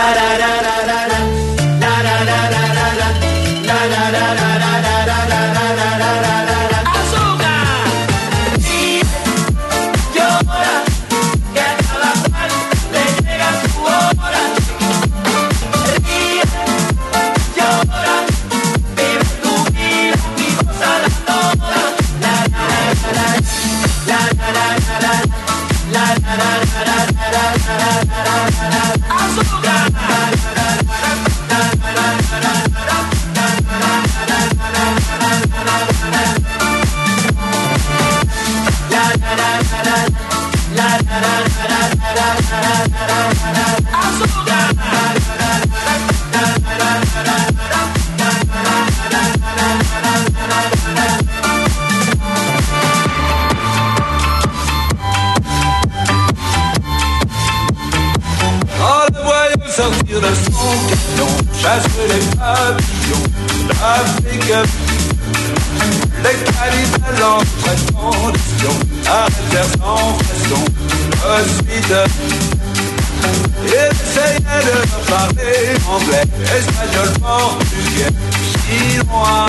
da da da da l'impression à faire sans façon hospital. Essayez de parler anglais, espagnol, portugais, chinois.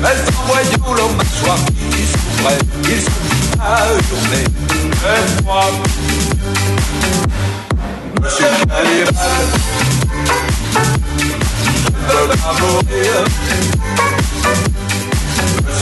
Mais en voyant leur mâchoire qui s'ouvrait, ils se mirent à hurler? De froid. Monsieur Cannibal, je peux pas mourir.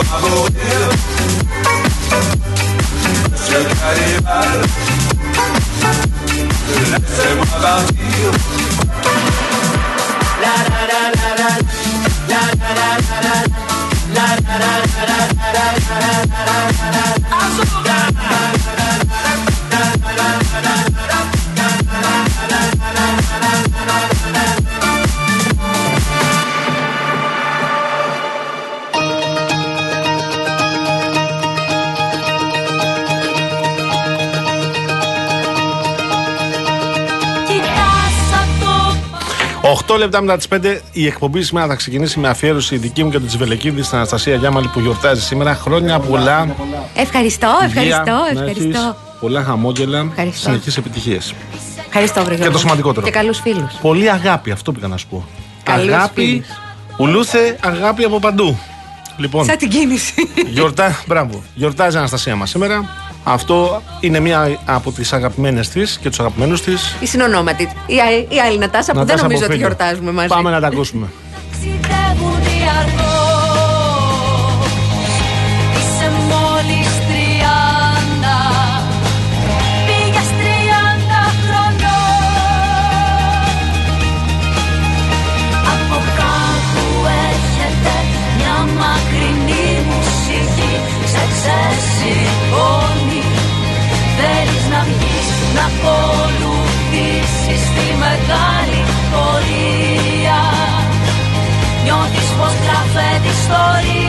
Babo, Babo, Babo, Babo, λεπτά μετά τις 5 η εκπομπή σήμερα θα ξεκινήσει με αφιέρωση δική μου και του Τσιβελεκίδη στην Αναστασία Γιάμαλη που γιορτάζει σήμερα. Χρόνια πολλά. Ευχαριστώ, ευχαριστώ, ευχαριστώ. Πολλά χαμόγελα. Συνεχείς επιτυχίες. Ευχαριστώ, βρε, Και το σημαντικότερο. Και καλούς φίλους. Πολύ αγάπη, αυτό πήγα να σου πω. Καλούς αγάπη. φίλους. Ουλούθε αγάπη από παντού. Λοιπόν, Σαν την κίνηση. γιορτά, μπράβο, γιορτάζει η Αναστασία μας σήμερα. Αυτό είναι μία από τις αγαπημένες της και τους αγαπημένους της. Η συνονόματη. Η, Α- η άλλη Νατάσα που δεν νομίζω ότι γιορτάζουμε μαζί. Πάμε να τα ακούσουμε. storia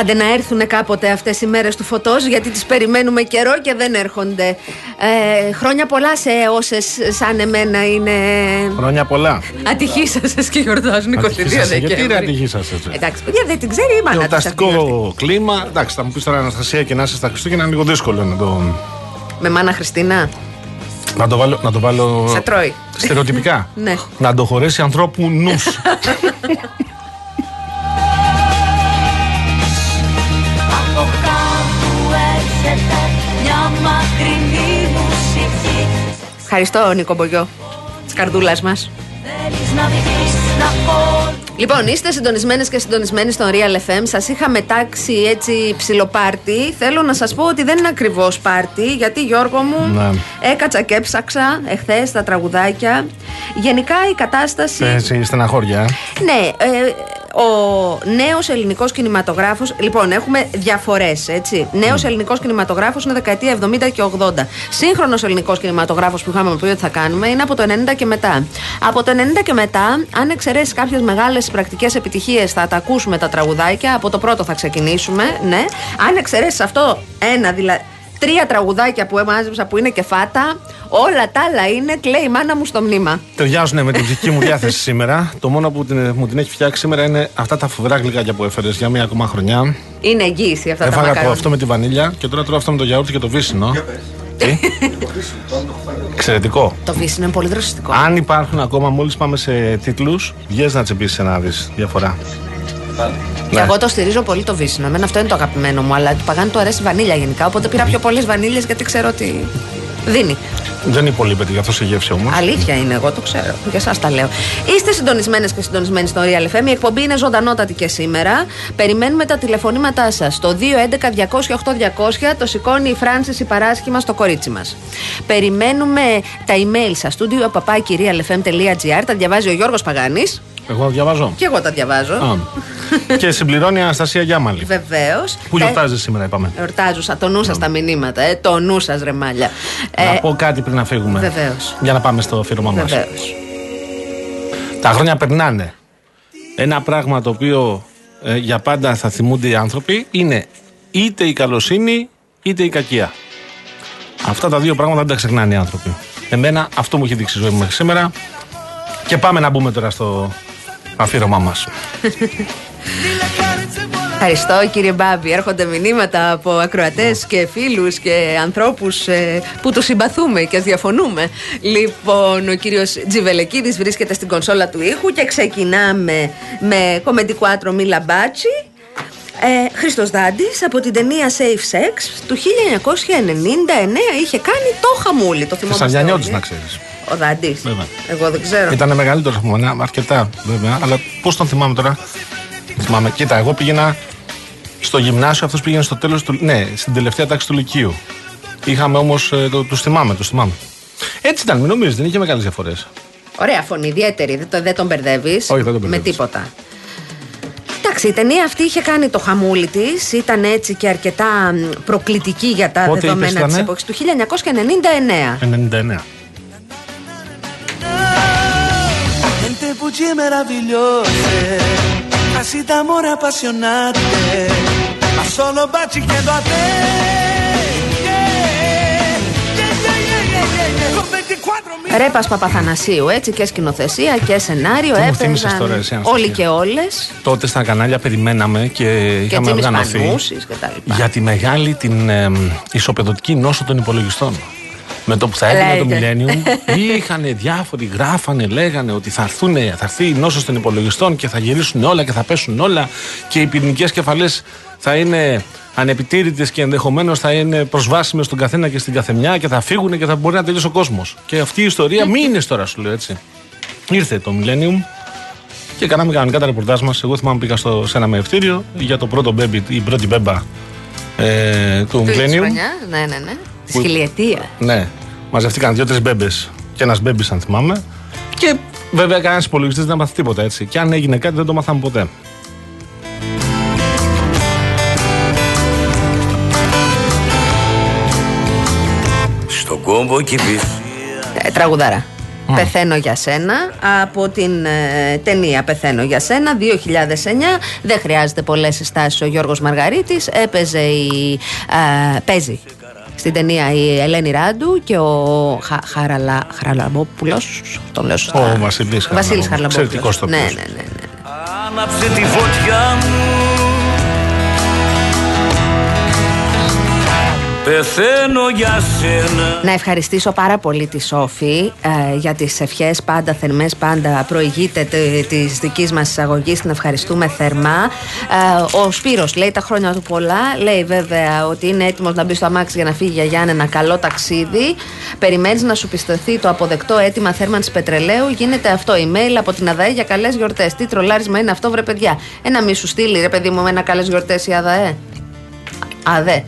Άντε να έρθουν κάποτε αυτές οι μέρες του φωτός, γιατί τις περιμένουμε καιρό και δεν έρχονται. Ε, χρόνια πολλά σε όσες σαν εμένα είναι. Χρόνια πολλά. Ατυχήσασες και γιορτάζουν 22 Ατυχήσασαι. Γιατί Δεκέμβρη. ρε ατυχήσασαι. έτσι. Εντάξει, παιδιά, δεν την ξέρει η μάνα της αυτή τη γιορτή. Εορταστικό κλίμα. Εντάξει, θα μου πεις τώρα Αναστασία και να είσαι στα Χριστούγεννα είναι λίγο δύσκολο να το, Με μάνα Χριστίνα. να το βάλω. Να το βάλω Σε τρώει. Στερεοτυπικά. Ναι. Να το χωρέσει ανθρώπου νους. μακρινή μουσική Ευχαριστώ, Νίκο Μπογιό, της καρδούλας μας. Θέλεις να βγεις να πω Λοιπόν, είστε συντονισμένες και συντονισμένοι στον Real FM. Σας είχα μετάξει έτσι ψιλοπάρτι. Θέλω να σας πω ότι δεν είναι ακριβώς πάρτι, γιατί Γιώργο μου Ναι. έκατσα και έψαξα εχθές τα τραγουδάκια. Γενικά η κατάσταση. Έτσι, στεναχώρια. ε. Ναι, ε, ο νέος ελληνικός κινηματογράφος. Λοιπόν, έχουμε διαφορές, έτσι. Νέος ελληνικός κινηματογράφος είναι δεκαετία 70 και 80. Σύγχρονος ελληνικός κινηματογράφος που είχαμε πει ότι θα κάνουμε είναι από το 90 και μετά. Από το 90 και μετά, αν εξαιρέσεις κάποιες μεγάλες πρακτικές επιτυχίες, θα τα ακούσουμε τα τραγουδάκια. Από το πρώτο θα ξεκινήσουμε, ναι. Αν εξαιρέσεις αυτό ένα, δηλαδή. Τρία τραγουδάκια που έμαζεψα που είναι και φάτα, όλα τα άλλα είναι κλαίει η μάνα μου στο μνήμα. Ταιριάζουν με την δική μου διάθεση σήμερα. Το μόνο που την, μου την έχει φτιάξει σήμερα είναι αυτά τα φοβερά γλυκάκια που έφερες για μία ακόμα χρονιά. Είναι εγγύηση αυτά τα Έφαγα το μακαρόνια. αυτό με τη βανίλια και τώρα τρώω αυτό με το γιαούρτι και το βύσινο. Τι; Εξαιρετικό. Το βύσινο είναι πολύ δροσιστικό. Αν υπάρχουν ακόμα, μόλις πάμε σε τίτλους, βγες να τσεπίσεις να δεις διαφορά. Και Ναι. εγώ το στηρίζω πολύ το βύσινο. Εμένα αυτό είναι το αγαπημένο μου. Αλλά του παγάνι του αρέσει η βανίλια γενικά. Οπότε πήρα πιο πολλές βανίλιες γιατί ξέρω ότι δίνει. Δεν είναι πολύ πέτυχη αυτό σε γεύση όμως. Αλήθεια είναι, εγώ το ξέρω. Για εσά τα λέω. Είστε συντονισμένες και συντονισμένοι στο Real FM. Η εκπομπή είναι ζωντανότατη και σήμερα. Περιμένουμε τα τηλεφωνήματά σας. Το 211-200-8200 το σηκώνει η Φράνση η παράσχημα στο κορίτσι μας. Περιμένουμε τα email σας. Studio papakirialfm.gr. Τα διαβάζει ο Γιώργος Παγάνης. Εγώ διαβάζω. Και εγώ τα διαβάζω. Α. και συμπληρώνει η Αναστασία Γιάμαλη. Βεβαίως. Που γιορτάζει σήμερα, είπαμε. Εορτάζουσα. Το νου σας τα μηνύματα, ε. Το νου σας, ρε μάλια. Να πω κάτι πριν να φύγουμε. βεβαίως. Για να πάμε στο αφήρωμά μας. Βεβαίως. Τα χρόνια περνάνε. Ένα πράγμα το οποίο ε, για πάντα θα θυμούνται οι άνθρωποι είναι είτε η καλοσύνη είτε η κακία. Αυτά τα δύο πράγματα δεν τα ξεχνάνε οι άνθρωποι. Εμένα αυτό μου έχει δείξει η ζωή μου μέχρι σήμερα. Και πάμε να μπούμε τώρα στο αφήρωμά μας. Ευχαριστώ κύριε Μπάμπη. Έρχονται μηνύματα από ακροατές και φίλους και ανθρώπους που του συμπαθούμε και διαφωνούμε. Λοιπόν, ο κύριος Τζιβελεκίδης βρίσκεται στην κονσόλα του ήχου και ξεκινάμε με κομμεντικό άτρο Μίλα Μπάτσι. Ε, Χρήστος Δάντης από την ταινία Safe Sex του 1999 είχε κάνει το χαμούλι. Το θυμόμαστε Θεσσαλιανιώτης όλοι. να ξέρεις. Ο Δάντης. Βέβαια. Εγώ δεν ξέρω. Ήταν μεγαλύτερο από μένα, αρκετά βέβαια, αλλά πώς τον θυμάμαι τώρα; Θυμάμαι. Κοίτα, εγώ πήγαινα στο γυμνάσιο, αυτός πήγαινε στο τέλος του. Ναι, στην τελευταία τάξη του Λυκείου. Είχαμε όμως. Το, τους θυμάμαι, τους θυμάμαι. Έτσι ήταν, μην νομίζεις, δεν είχε μεγάλες διαφορές. Ωραία φωνή, ιδιαίτερη. Δεν, το, δεν τον μπερδεύεις. Όχι, δεν τον Με μπερδεύεις. τίποτα. Εντάξει, η ταινία αυτή είχε κάνει το χαμούλι της. Ήταν έτσι και αρκετά μ, προκλητική για τα Πότε δεδομένα είπες της ήτανε; εποχής του 1999. 99. Gente bugie meravigliose, casi d'amore appassionate, ma solo baci chiedo a te. Yeah, yeah, yeah, yeah, yeah, yeah. Con 24 mil Ρέπα Παπαθανασίου, έτσι και σκηνοθεσία και σενάριο. Τι μου θύμισες Έπαιζαν τώρα εσύ, Αναστασία. όλοι και όλες. Τότε στα κανάλια περιμέναμε και Και είχαμε Τζίμι οργανωθεί Πανούση και τα λοιπά. για τη μεγάλη την ε, ισοπεδωτική νόσο των υπολογιστών. Με το που θα έβγαινε το Λέτε. Millennium, είχαν διάφοροι, γράφανε, λέγανε ότι θα, έρθουν, θα έρθει η νόσο των υπολογιστών και θα γυρίσουν όλα και θα πέσουν όλα και οι πυρηνικές κεφαλές θα είναι ανεπιτήρητες και ενδεχομένως θα είναι προσβάσιμες στον καθένα και στην καθεμιά και θα φύγουν και θα μπορεί να τελειώσει ο κόσμος. Και αυτή η ιστορία μήνε τώρα σου λέω έτσι. Ήρθε το Millennium και κάναμε κανονικά τα ρεπορτάζ μας. Εγώ θυμάμαι πήγα στο, σε ένα μεευτήριο για το πρώτο baby, η πρώτη μπέμπα ε, του Του Millennium. χρονιάς, ναι, ναι, ναι. Της Που- χιλιετίας. Ναι. Μαζευτήκαν δύο-τρεις μπέμπες και ένας μπέμπι, αν θυμάμαι. Και βέβαια κανένας υπολογιστής δεν έμαθε τίποτα έτσι. Και αν έγινε κάτι δεν το μάθαμε ποτέ. Στο κόμπο κυβής Ε, τραγουδάρα. Πεθαίνω για σένα από την ε, ταινία Πεθαίνω για σένα 2009. Δεν χρειάζεται πολλές συστάσεις ο Γιώργος Μαργαρίτης. Έπαιζε η, ε, παίζει στην ταινία η Ελένη Ράντου και ο Χα, Χαραλα, Χαραλαμπόπουλος. Τον λέω σωστά. Ο Βασίλης Βασίλης Χαραλαμπόπουλος. Χαραλαμπόπουλος. Εξαιρετικός Ναι, ναι, τοπίος. ναι, ναι. Άναψε τη φωτιά μου Πεθαίνω για σένα Να ευχαριστήσω πάρα πολύ τη Σόφη ε, για τις ευχές πάντα θερμές, πάντα προηγείται τε- της δικής μας εισαγωγής, την ευχαριστούμε θερμά. Ε, ο Σπύρος λέει τα χρόνια του πολλά, λέει βέβαια ότι είναι έτοιμος να μπει στο αμάξι για να φύγει για Γιάννη ένα καλό ταξίδι. Περιμένεις να σου πιστωθεί το αποδεκτό αίτημα θέρμανσης πετρελαίου, γίνεται αυτό email από την ΑΔΑΕ για καλές γιορτές. Τι τρολάρισμα είναι αυτό βρε παιδιά. Ένα μη σου στείλει ρε παιδί μου με ένα καλές γιορτές η ΑΔΑΕ. ΑΔΕ.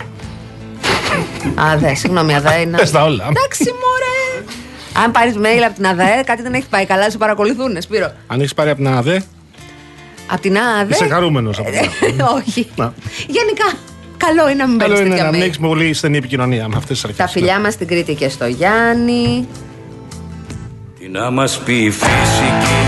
ΑΔΕ, συγγνώμη, ΑΔΕ είναι. Πες τα όλα. Εντάξει, μωρέ. Αν πάρεις mail από την ΑΔΕ, κάτι δεν έχει πάει καλά, σε παρακολουθούν, Σπύρο. Αν έχεις πάρει από την ΑΔΕ, Από την ΑΔΕ. είσαι χαρούμενος από την ΑΔΕ. Όχι. Να. Γενικά, καλό είναι να μην Καλό παίρνεις είναι τέτοια να μην mail. έχεις πολύ στενή επικοινωνία με αυτές τις αρχές. Τα φιλιά μας στην Κρήτη και στο Γιάννη. Τι να μας πει η φυσική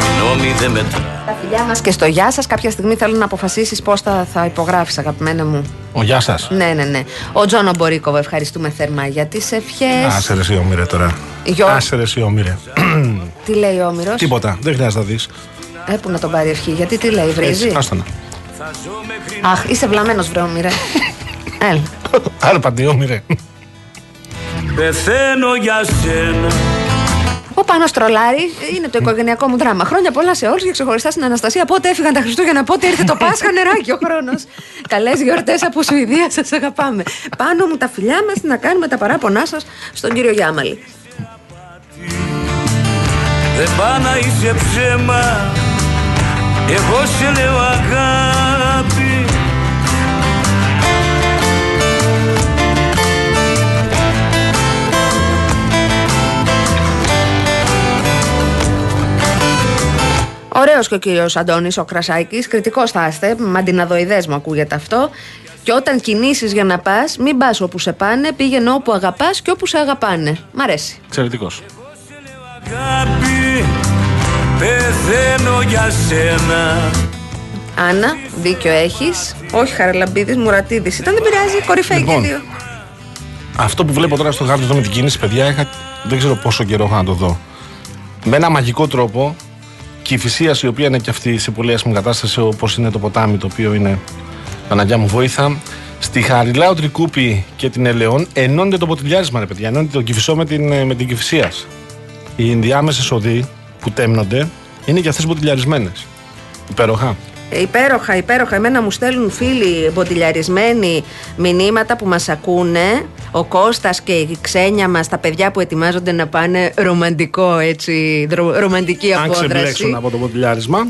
Οι νόμοι δεν μετρά Τα φιλιά μας και στο γεια σας. Κάποια στιγμή θέλω να αποφασίσεις πώς θα, θα υπογράφεις, αγαπημένα μου. Ο γεια σας. Ναι, ναι, ναι. Ο Τζόνο Μπορίκοβ, ευχαριστούμε θερμά για τις ευχές. Άσε ρε εσύ όμοιρε τώρα. Γιο- Άσε ρε εσύ όμοιρε. Τι λέει ο Όμηρος; Τίποτα. Δεν χρειάζεται να δεις. Ε, που να τον πάρει ευχή. Γιατί τι λέει, βρίζει; Έτσι, άστο να. Αχ, είσαι βλαμμένος, βρε Όμηρε. Έλα. Άρπαντη όμοιρε. Πεθαίνω για σένα Ο Πάνο Τρολάρη είναι το οικογενειακό μου δράμα. Χρόνια πολλά σε όλους και ξεχωριστά στην Αναστασία. Πότε έφυγαν τα Χριστούγεννα, πότε ήρθε το Πάσχα, νεράκι ο χρόνος. Καλές γιορτές από Σουηδία, σας αγαπάμε. Πάνω μου τα φιλιά μας να κάνουμε τα παράπονά σας στον κύριο Γιάμαλη. Δεν πά να είσαι ψέμα Εγώ σε λέω αγάπη Ωραίος και ο κύριος Αντώνης ο Κρασάκης. Κριτικός θα είστε. Μαντιναδοειδές μου ακούγεται αυτό. Και όταν κινήσεις για να πας, μην πας όπου σε πάνε, πήγαινε όπου αγαπάς και όπου σε αγαπάνε. Μ' αρέσει. Εξαιρετικός. Αγάπη Πεθαίνω για σένα Άννα, δίκιο έχεις; Όχι Χαραλαμπίδης, Μουρατίδης. Ήταν, δεν πειράζει, κορυφαίοι Λοιπόν. και δύο. Αυτό που βλέπω τώρα στο γάμο εδώ με την κίνηση, παιδιά, είχα... δεν ξέρω πόσο καιρό είχα να το δω. Με ένα μαγικό τρόπο και η φυσία η οποία είναι και αυτή σε πολύ άσχημη κατάσταση, όπως είναι το ποτάμι το οποίο είναι Παναγιά μου βοήθα. Στη Χαριλάου Τρικούπη και την Ελαιών ενώνεται το ποτηλιάρισμα, ρε παιδιά. Ενώνεται το κυφισό με την, ε, με την κυφυσίας. Οι ενδιάμεσες οδοί που τέμνονται είναι και αυτές μποτιλιαρισμένε. Υπέροχα. Ε, Υπέροχα, υπέροχα. Εμένα μου στέλνουν φίλοι μποτιλιαρισμένοι μηνύματα που μας ακούνε. Ο Κώστας και η ξένια μας, τα παιδιά που ετοιμάζονται να πάνε ρομαντικό, έτσι, δρο- ρομαντική Αν ξεμπλέξουν απόδραση. από το ποτηλιάρισμα.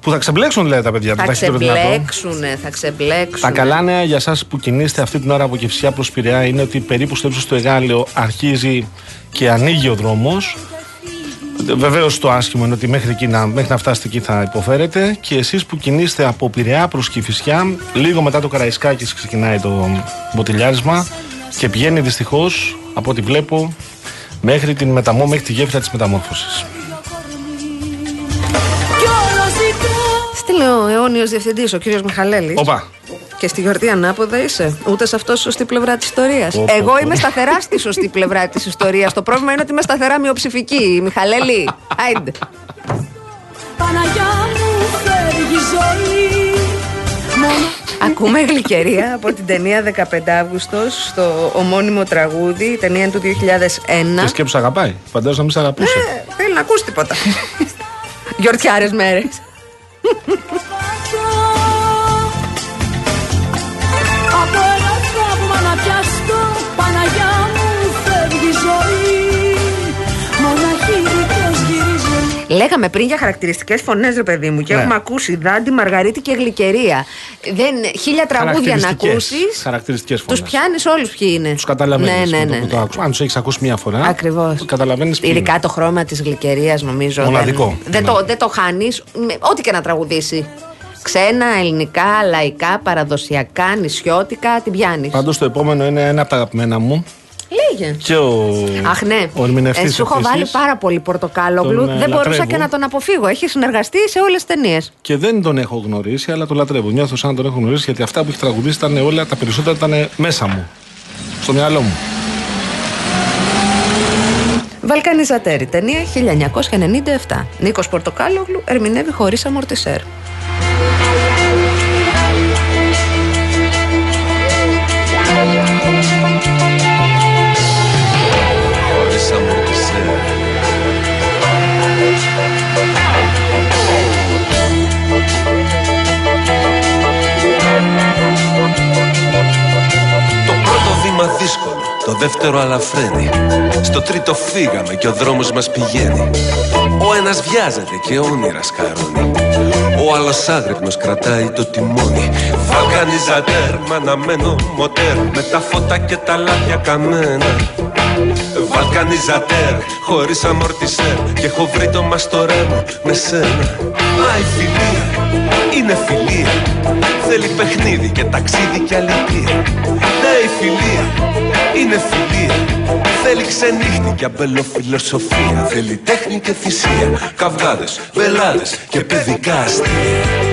Που θα ξεμπλέξουν, λέει τα παιδιά. το Θα ταχύτερο δυνατό. ξεμπλέξουνε, θα ξεμπλέξουν. Τα καλά νέα για εσά που κινείστε αυτή την ώρα από Κευσιά προς Πειραιά είναι ότι περίπου στο ύψος του Εγάλεο αρχίζει και ανοίγει ο δρόμος. Βεβαίως το άσχημο είναι ότι μέχρι, εκεί να, μέχρι να φτάσετε εκεί θα υποφέρετε. Και εσείς που κινείστε από Πειραιά προς Κηφισιά, λίγο μετά το Καραϊσκάκης ξεκινάει το μποτιλιάρισμα και πηγαίνει δυστυχώς από ό,τι βλέπω μέχρι την μεταμό, μέχρι τη γέφυρα της μεταμόρφωσης. Στείλε ο αιώνιος διευθυντής, ο κύριος Μιχαλέλης. Όπα! Και στη γιορτή ανάποδα είσαι. Ούτε σε αυτό σωστή πλευρά της ιστορίας. Πω, πω, Εγώ πω. είμαι σταθερά στη σωστή πλευρά της ιστορίας. Το πρόβλημα είναι ότι είμαι σταθερά μειοψηφική. Μιχαλέλη, άιντε. Παναγιά μου φεύγει η ζωή Μόνο Ακούμε γλυκερία από την ταινία 15 Αύγουστος στο ομώνυμο τραγούδι, η ταινία είναι του 2001. Και σκέψου αγαπάει. Φαντάζομαι να μην σε αγαπούσε. Ε, θέλει να ακούσει τίποτα. Γιορτιάρες μέρες. Λέγαμε πριν για χαρακτηριστικές φωνές ρε παιδί μου, και Ναι. έχουμε ακούσει Δάντη, Μαργαρίτη και Γλυκερία. Δεν, χίλια τραγούδια να Χαρακτηριστικές- ακούσεις Χαρακτηριστικές Τους φωνές. πιάνεις όλους ποιοι είναι. Τους καταλαβαίνεις. Ναι, ναι, ναι. που το ναι. άκουσα. Αν τους έχεις ακούσει μία φορά. Ακριβώς. Καταλαβαίνεις. Ειδικά το χρώμα της γλυκερίας, νομίζω. Μοναδικό. Δεν, δεν, το, Μοναδικό. δεν το χάνεις. Ό,τι και να τραγουδήσει. Ξένα, ελληνικά, λαϊκά, παραδοσιακά, νησιώτικα, την πιάνεις. Πάντως το επόμενο είναι ένα από τα αγαπημένα μου. Λέγε. Και ο, Αχ, ναι. ο ερμηνευτής Ε, σου έχω επίσης. βάλει πάρα πολύ πορτοκάλογλου. Τον, ε, Δεν μπορούσα λατρεύω. και να τον αποφύγω. Έχει συνεργαστεί σε όλες τις ταινίες. Και δεν τον έχω γνωρίσει, αλλά τον λατρεύω. Νιώθω σαν να τον έχω γνωρίσει γιατί αυτά που έχει τραγουδήσει ήταν όλα, τα περισσότερα ήταν μέσα μου. Στο μυαλό μου. Βαλκανιζατέρη, ταινία 1997. Νίκος Πορτοκάλογλου ερμηνεύει χωρίς αμορτισέρ. Δύσκολο, το δεύτερο αλαφραίνει. Στο τρίτο φύγαμε και ο δρόμος μας πηγαίνει. Ο ένας βιάζεται και όνειρας σκαρώνει Ο άλλος άγρυπνος κρατάει το τιμόνι. Βαλκανιζατέρ, μ' αναμένο μοτέρ. Με τα φώτα και τα λάδια καμένα. Βαλκανιζατέρ, χωρίς αμορτισέρ Και έχω βρει το μαστορέ μου με σένα. Μα η φιλία είναι φιλία. Θέλει παιχνίδι και ταξίδι και αλήθεια Ναι η φιλία είναι φιλία. Θέλει ξενύχτη και αμπελοφιλοσοφία Θέλει τέχνη και θυσία. Καυγάδες, βελάδες και παιδικά αστεία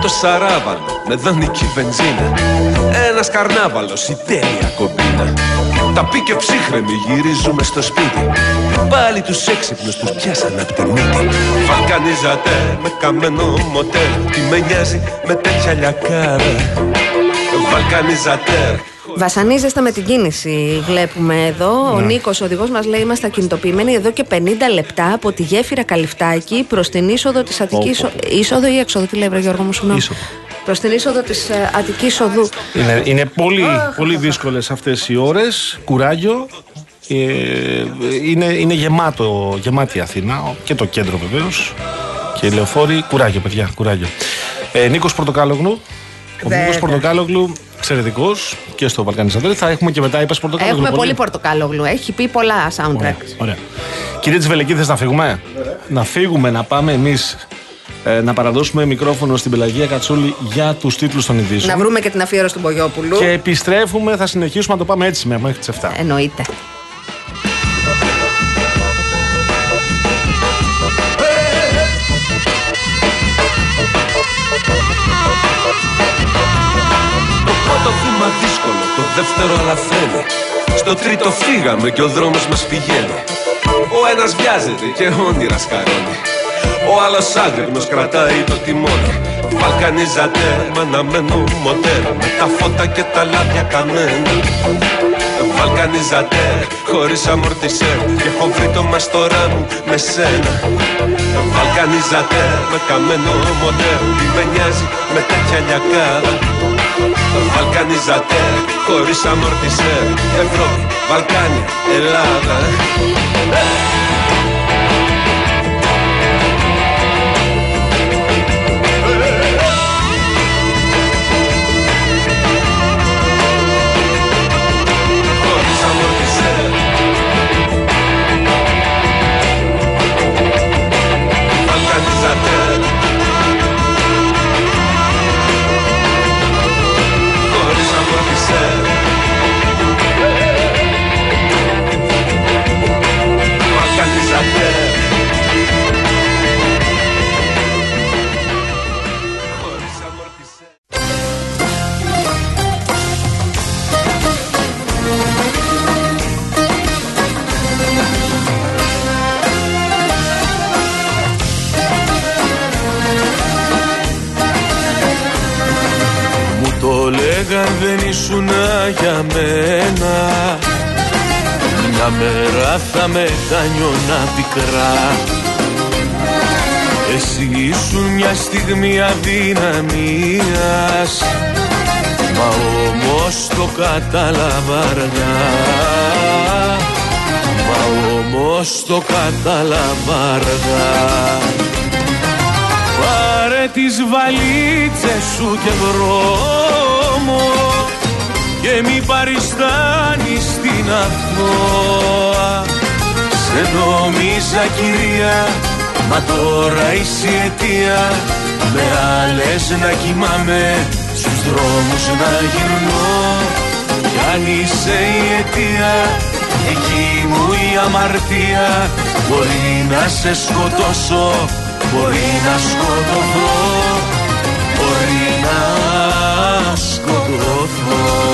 το σαράβαλο, με δανεική βενζίνα. Ένας καρνάβαλος, η τέλεια κομπίνα. Τα πήκε ψύχρεμοι γυρίζουμε στο σπίτι. Πάλι τους έξυπνους τους πιάσαν απ' τη μύτη. Βαλκανίζατε με καμένο μοτέρ Τι με νοιάζει με τέτοια λιακάρα. Βαλκανίζατε Βασανίζεστε με την κίνηση, βλέπουμε εδώ. Ο Νίκος, ο οδηγός μας λέει: Είμαστε ακινητοποιημένοι εδώ και 50 λεπτά από τη γέφυρα Καλυφτάκη προς την είσοδο της Αττικής. Πω, Είσοδο ή έξοδο, τι λέει, βρε Γιώργο μου, συγγνώμη. Είσοδο. Προς την είσοδο της Αττικής Οδού. Είναι, είναι πολύ, πολύ δύσκολες αυτές οι ώρες, κουράγιο. Ε, είναι, είναι γεμάτο, γεμάτη η Αθήνα και το κέντρο βεβαίως. Και η λεωφόρη, κουράγιο παιδιά, κουράγιο. Ε, Νίκος Πορτοκάλογλου. Ο Βέβαια. Νίκος Πορτοκάλογλου, εξαιρετικό και στο Βαλκανιστατέρ. Θα έχουμε και μετά, είπες Πορτοκάλογλου. Έχουμε πολύ πορτοκάλογλου. Έχει πει πολλά soundtracks. Ωραία, ωραία. Κύριε Τσβελεκή, θες να φύγουμε; Να φύγουμε, να πάμε εμείς ε, να παραδώσουμε μικρόφωνο στην Πελαγία Κατσούλη για τους τίτλους των ειδήσεων. Να βρούμε και την αφιέρωση του Μπογιόπουλου. Και επιστρέφουμε, θα συνεχίσουμε να το πάμε έτσι μέχρι τις 7. Εννοείται. Δύσκολο, το δεύτερο αλαφραίνει Στο τρίτο φύγαμε και ο δρόμος μας πηγαίνει. Ο ένας βιάζεται και όνειρας σκαρώνει Ο άλλος άγρυπνος κρατάει το τιμόνι. Βαλκανίζατε με αναμένο μοτέρ Με τα φώτα και τα λάδια καμένα Βαλκανίζατε χωρίς αμορτισέρ Και έχω βρει το μαστορά μου με σένα. Βαλκανίζατε με καμένο μοτέρ Τι με νοιάζει με τέτοια λιακάδα Βαλκανίζατε χωρίς αμορτισέρ Ευρώπη, Βαλκάνια, Ελλάδα μένα Μια μέρα θα μετανιώνα πικρά. Εσύ ήσουν μια στιγμή αδυναμίας. Μα όμως το κατάλαβα αργά. Μα όμως το κατάλαβα αργά. Πάρε τις βαλίτσες σου και δρόμο και μη παριστάνεις στην αθώα. Σε νόμιζα κυρία, μα τώρα είσαι αιτία. Με άλλες να κοιμάμαι, στους δρόμους να γυρνώ. Κι αν είσαι η αιτία, εκεί μου η αμαρτία. Μπορεί να σε σκοτώσω, μπορεί να σκοτωθώ. Μπορεί να σκοτωθώ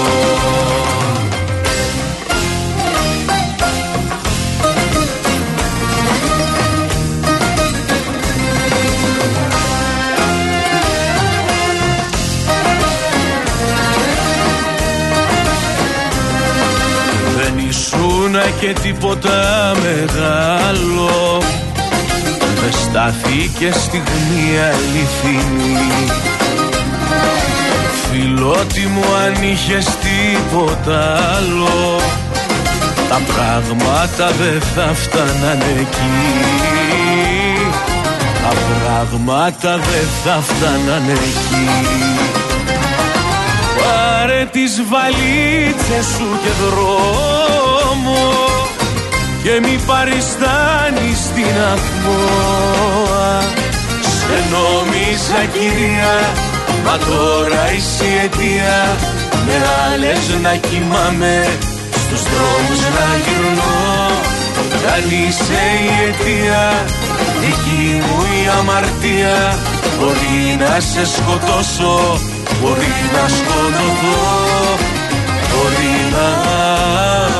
Δεν ήσουνα και τίποτα μεγάλο. Δεν στάθηκες στιγμή αληθινή Φιλότι μου αν είχες τίποτα άλλο Τα πράγματα δεν θα φτάναν εκεί. Τα πράγματα δεν θα φτάναν εκεί. Πάρε τις βαλίτσες σου και δρόμο και μη παριστάνεις την αθώα Σε νόμιζα κυρία, μα τώρα είσαι η αιτία Με άλλες να κοιμάμαι, στους δρόμους να γυρνώ Αν είσαι η αιτία, δική μου η αμαρτία Μπορεί να σε σκοτώσω, μπορεί να σκοτωθώ Μπορεί να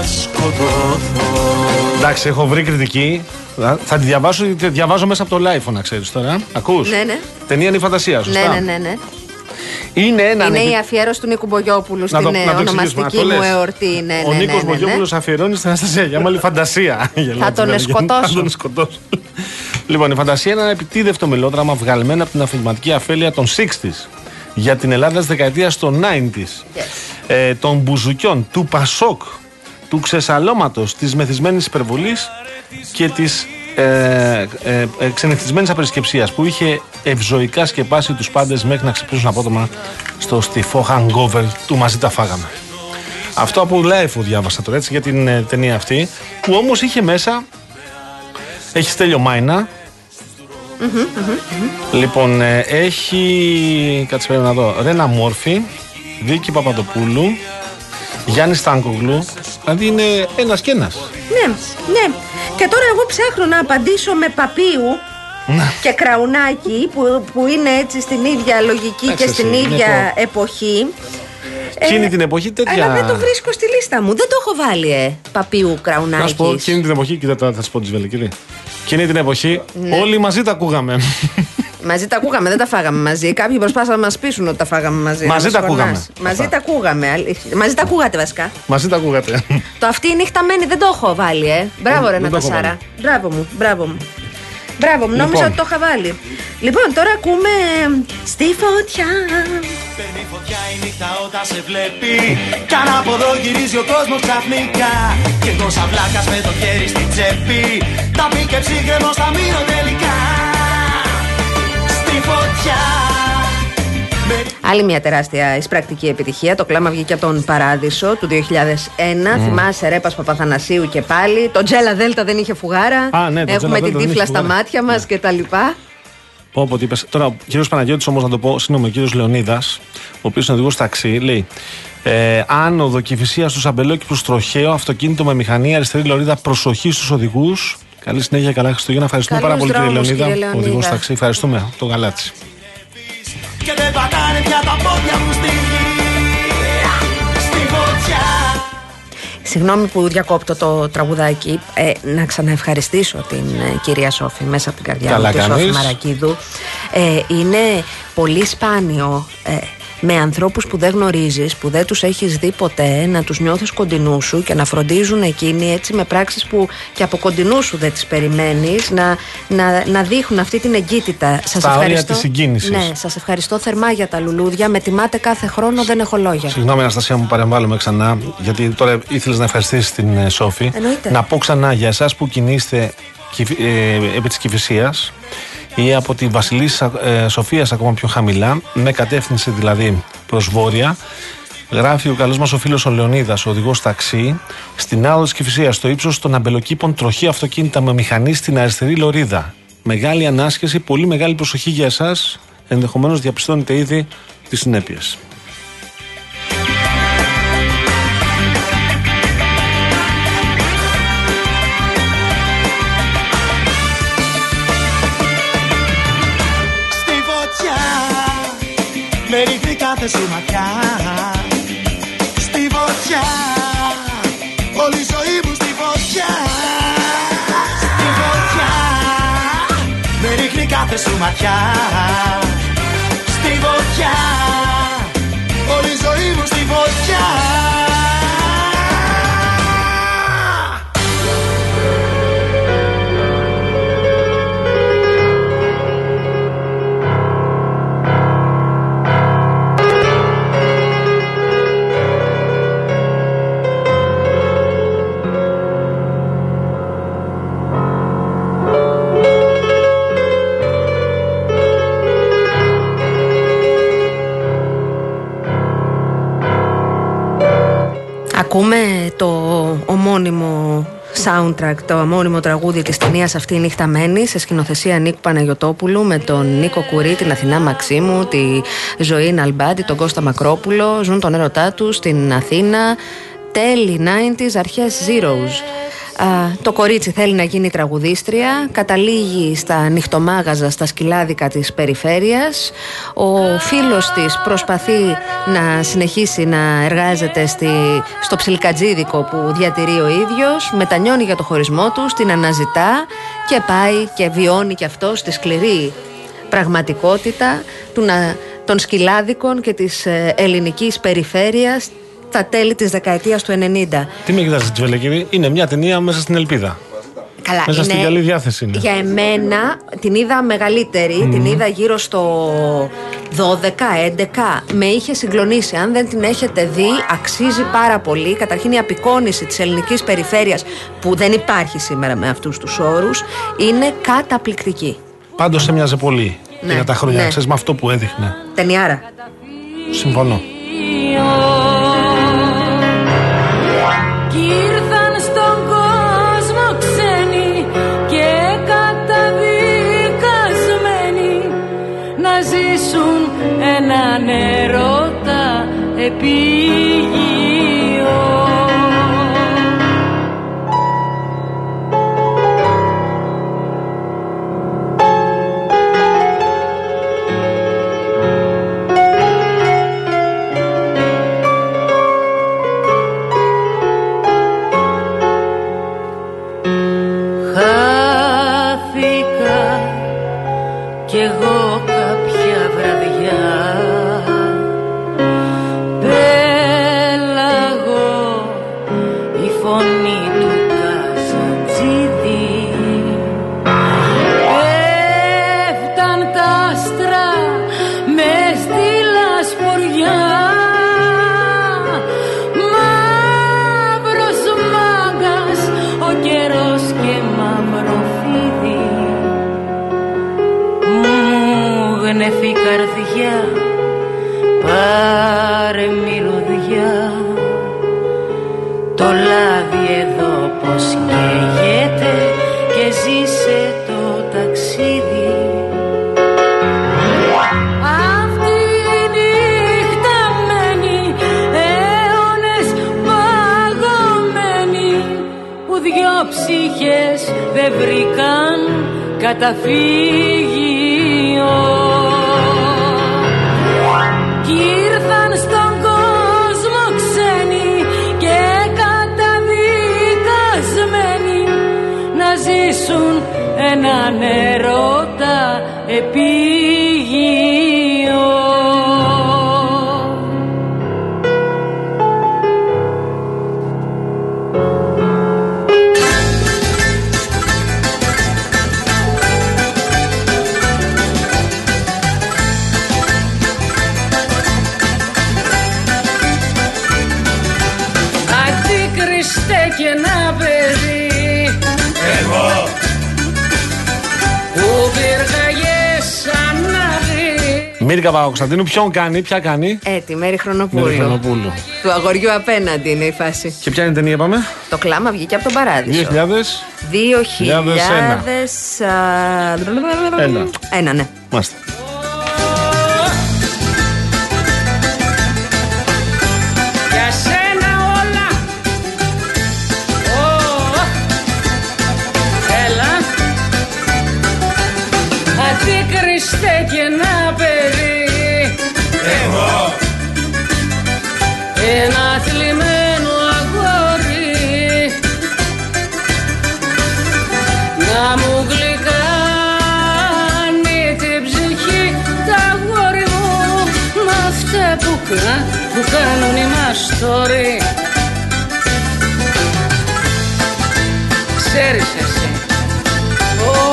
σκοτωθώ Εντάξει, έχω βρει κριτική. Θα θα τη διαβάσω γιατί τη διαβάζω μέσα από το live, να ξέρεις τώρα. Ακούς; Ναι, ναι. Ταινία είναι η φαντασία, σωστά. Ναι, ναι, ναι, ναι. Είναι ένα Είναι ανεπι- η αφιέρωση του Νίκου Μπογιόπουλου Να στην το- ε, να το εξηγήσουμε, ονομαστική να το μου λες. εορτή. Ναι, Ο ναι, Νίκος ναι, ναι, ναι. Μπογιόπουλο αφιερώνει στην Αναστασία για μάλλη φαντασία. Γελάω τον τώρα, σκοτώσω. Θα τον σκοτώσω. λοιπόν, η φαντασία είναι ένα επιτίδευτο μελόδραμα βγαλμένο από την αφηγηματική αφέλεια των 60s για την Ελλάδα της δεκαετίας των 90s. Ε, των μπουζουκιών, του Πασόκ, του ξεσαλώματος, της μεθυσμένης υπερβολής και της ε, ε, ε, ξενυχτισμένη απερισκεψίας που είχε ευζοικά σκεπάσει τους πάντες μέχρι να ξυπνήσουν απότομα στο στιφό hangover του μαζί τα φάγαμε. Αυτό από live διάβασα τώρα έτσι για την ε, ταινία αυτή που όμως είχε μέσα έχει Στέλιο Μάινα Λοιπόν ε, έχει κάτσε πρέπει να δω Ρένα Μόρφη Δίκη Παπαδοπούλου Γιάννης Στάνκογλου Δηλαδή είναι ένας και ένας Ναι, ναι. Και τώρα εγώ ψάχνω να απαντήσω με παπίου Ναι. και κραουνάκι που, που είναι έτσι στην ίδια λογική Εντάξει, και στην εσύ, είναι ίδια το- εποχή. Εκείνη την εποχή τέτοια- Αλλά δεν το βρίσκω στη λίστα μου. Δεν το έχω βάλει, ε. Παπίου κραουνάκι. Να σου πω εκείνη την εποχή Κοίτα τώρα θα σου πω τη Βελεκύρη Εκείνη την εποχή Ναι. όλοι μαζί τα ακούγαμε Μαζί τα ακούγαμε, δεν τα φάγαμε μαζί. Κάποιοι προσπάθησαν να μας πείσουν ότι τα φάγαμε μαζί. Μαζί να τα μας ακούγαμε. φωνάς. Μαζί Αυτά. τα ακούγαμε. αλήθεια. Μαζί τα ακούγατε βασικά. Μαζί τα ακούγατε Το αυτή η νύχτα μένει δεν το έχω βάλει, ε. Μπράβο, ρε δεν το έχω Νατασάρα. βάλει. Μπράβο μου, μπράβο μου. Μπράβο μου, νόμιζα Λοιπόν. ότι το είχα βάλει. Λοιπόν, τώρα ακούμε στη φωτιά. Παίρνει φωτιά η νύχτα όταν σε βλέπει Κι αν από εδώ γυρίζει ο κόσμος ξαφνικά Και εγώ σαν βλάκας με το χέρι στην τσέπη Τα πει και ψύχρεμος θα μείνω τελικά Στη φωτιά Με Άλλη μια τεράστια εισπρακτική επιτυχία. Το κλάμα βγήκε από τον Παράδεισο του 2001. Θυμάσαι Ρέπας Παπαθανασίου και πάλι. Το Τζέλα Δέλτα δεν είχε φουγάρα. Α, ναι, το Έχουμε Τζέλα την Δέλτα δεν τύφλα είχε στα φουγάρα. μάτια μας Ναι. κτλ. Πω, πω, τι είπες. Τώρα, ο κύριος Παναγιώτης, όμως, να το πω, συγγνώμη, ο κύριος Λεωνίδας, ο οποίος είναι οδηγός ταξί, λέει. Ε, άνοδο και φυσία στους αμπελόκηπου τροχαίο, αυτοκίνητο με μηχανή, αριστερή λωρίδα, προσοχή στους οδηγούς. Καλή συνέχεια, καλά Χριστούγεννα. Ευχαριστούμε Καλούς πάρα πολύ, κύριε δρόμους, Λεωνίδα. κύριε Λεωνίδα. Οδηγό ταξί, ευχαριστούμε. Το γαλάτσι. Και δεν πατάνε πια τα πόδια μου στη γη Στη φωτιά Συγγνώμη που διακόπτω το τραγουδάκι. Ε, να ξαναευχαριστήσω την ε, κυρία Σόφη μέσα από την καρδιά Καλά μου, τη Σόφη κάνεις. Μαρακίδου. Ε, είναι πολύ σπάνιο ε, με ανθρώπους που δεν γνωρίζεις, που δεν τους έχεις δει ποτέ, να τους νιώθεις κοντινού σου και να φροντίζουν εκείνοι έτσι με πράξεις που και από κοντινού σου δεν τις περιμένεις, να, να, να δείχνουν αυτή την εγκύτητα. Σας Στα όρια ευχαριστώ. της συγκίνησης. Ναι, σας ευχαριστώ θερμά για τα λουλούδια. Με τιμάτε κάθε χρόνο, δεν έχω λόγια. Συγγνώμη, Αναστασία, μου παρεμβάλλουμε ξανά, γιατί τώρα ήθελες να ευχαριστήσεις την ε, Σόφη. Εννοείται. Να πω ξανά για εσάς που κινείστε κυφ- ε, επί της Κυφυσίας ή από τη Βασιλίσσα ε, Σοφίας ακόμα πιο χαμηλά, με κατεύθυνση δηλαδή προς βόρεια. Γράφει ο καλός μας ο φίλος ο Λεωνίδας, ο οδηγός ταξί, στην άδο τη Κυφυσία, στο ύψος των αμπελοκήπων, τροχή αυτοκίνητα με μηχανή στην αριστερή λωρίδα. Μεγάλη ανάσχεση, πολύ μεγάλη προσοχή για εσάς. Ενδεχομένως διαπιστώνετε ήδη τις συνέπειες. Κάθε σου ματιά. Στη φωτιά. Όλη η ζωή μου στη φωτιά. Στη φωτιά. Με ρίχνει κάθε σου ματιά. Στη φωτιά soundtrack, το ομώνυμο τραγούδι της ταινίας αυτή η νύχτα μένει σε σκηνοθεσία Νίκου Παναγιωτόπουλου με τον Νίκο Κουρί, την Αθηνά Μαξίμου, τη Ζωή Ναλμπάντη, τον Κώστα Μακρόπουλο, ζουν τον έρωτά τους στην Αθήνα, τέλη 90s, αρχές Zeros. Α, το κορίτσι θέλει να γίνει τραγουδίστρια, καταλήγει στα νυχτομάγαζα, στα σκυλάδικα της περιφέρειας. Ο φίλος της προσπαθεί να συνεχίσει να εργάζεται στη, στο ψιλικατζίδικο που διατηρεί ο ίδιος, μετανιώνει για το χωρισμό του, την αναζητά και πάει και βιώνει και αυτό στη σκληρή πραγματικότητα του να, των σκυλάδικων και της ε, ελληνικής περιφέρειας τα τέλη της δεκαετίας του 90. Τι με κοιτάζεις, Τζουβελεκίδη, είναι μια ταινία μέσα στην ελπίδα. Καλά, Μέσα στην καλή διάθεση είναι. Για εμένα την είδα μεγαλύτερη, την είδα γύρω στο 12-11. Με είχε συγκλονίσει. Αν δεν την έχετε δει, αξίζει πάρα πολύ. Καταρχήν η απεικόνηση της ελληνικής περιφέρειας που δεν υπάρχει σήμερα με αυτούς τους όρους είναι καταπληκτική. Πάντως έμοιαζε πολύ Ναι, για τα χρόνια. ναι. Ξέρεις, με αυτό που έδειχνε. Ταινιάρα. Συμφωνώ. Έναν ερώτα επίγειο. Καταφύγιο κι ήρθαν στον κόσμο ξένοι και καταδικασμένοι να ζήσουν έναν ερώτα δει Μίρικα Παπακοσταντίνου, ποιον κάνει, ποια κάνει; Ε, τη Μέρη Χρονοπούλου. Μέρη Χρονοπούλου. Του αγοριού απέναντι είναι η φάση. Και ποια είναι η ταινία, είπαμε; Το κλάμα βγήκε από τον παράδεισο. 2000. 2001. Ένα. Ένα, ναι. Μάστε. Οι μαστοροί Ξέρεις εσύ. Ω,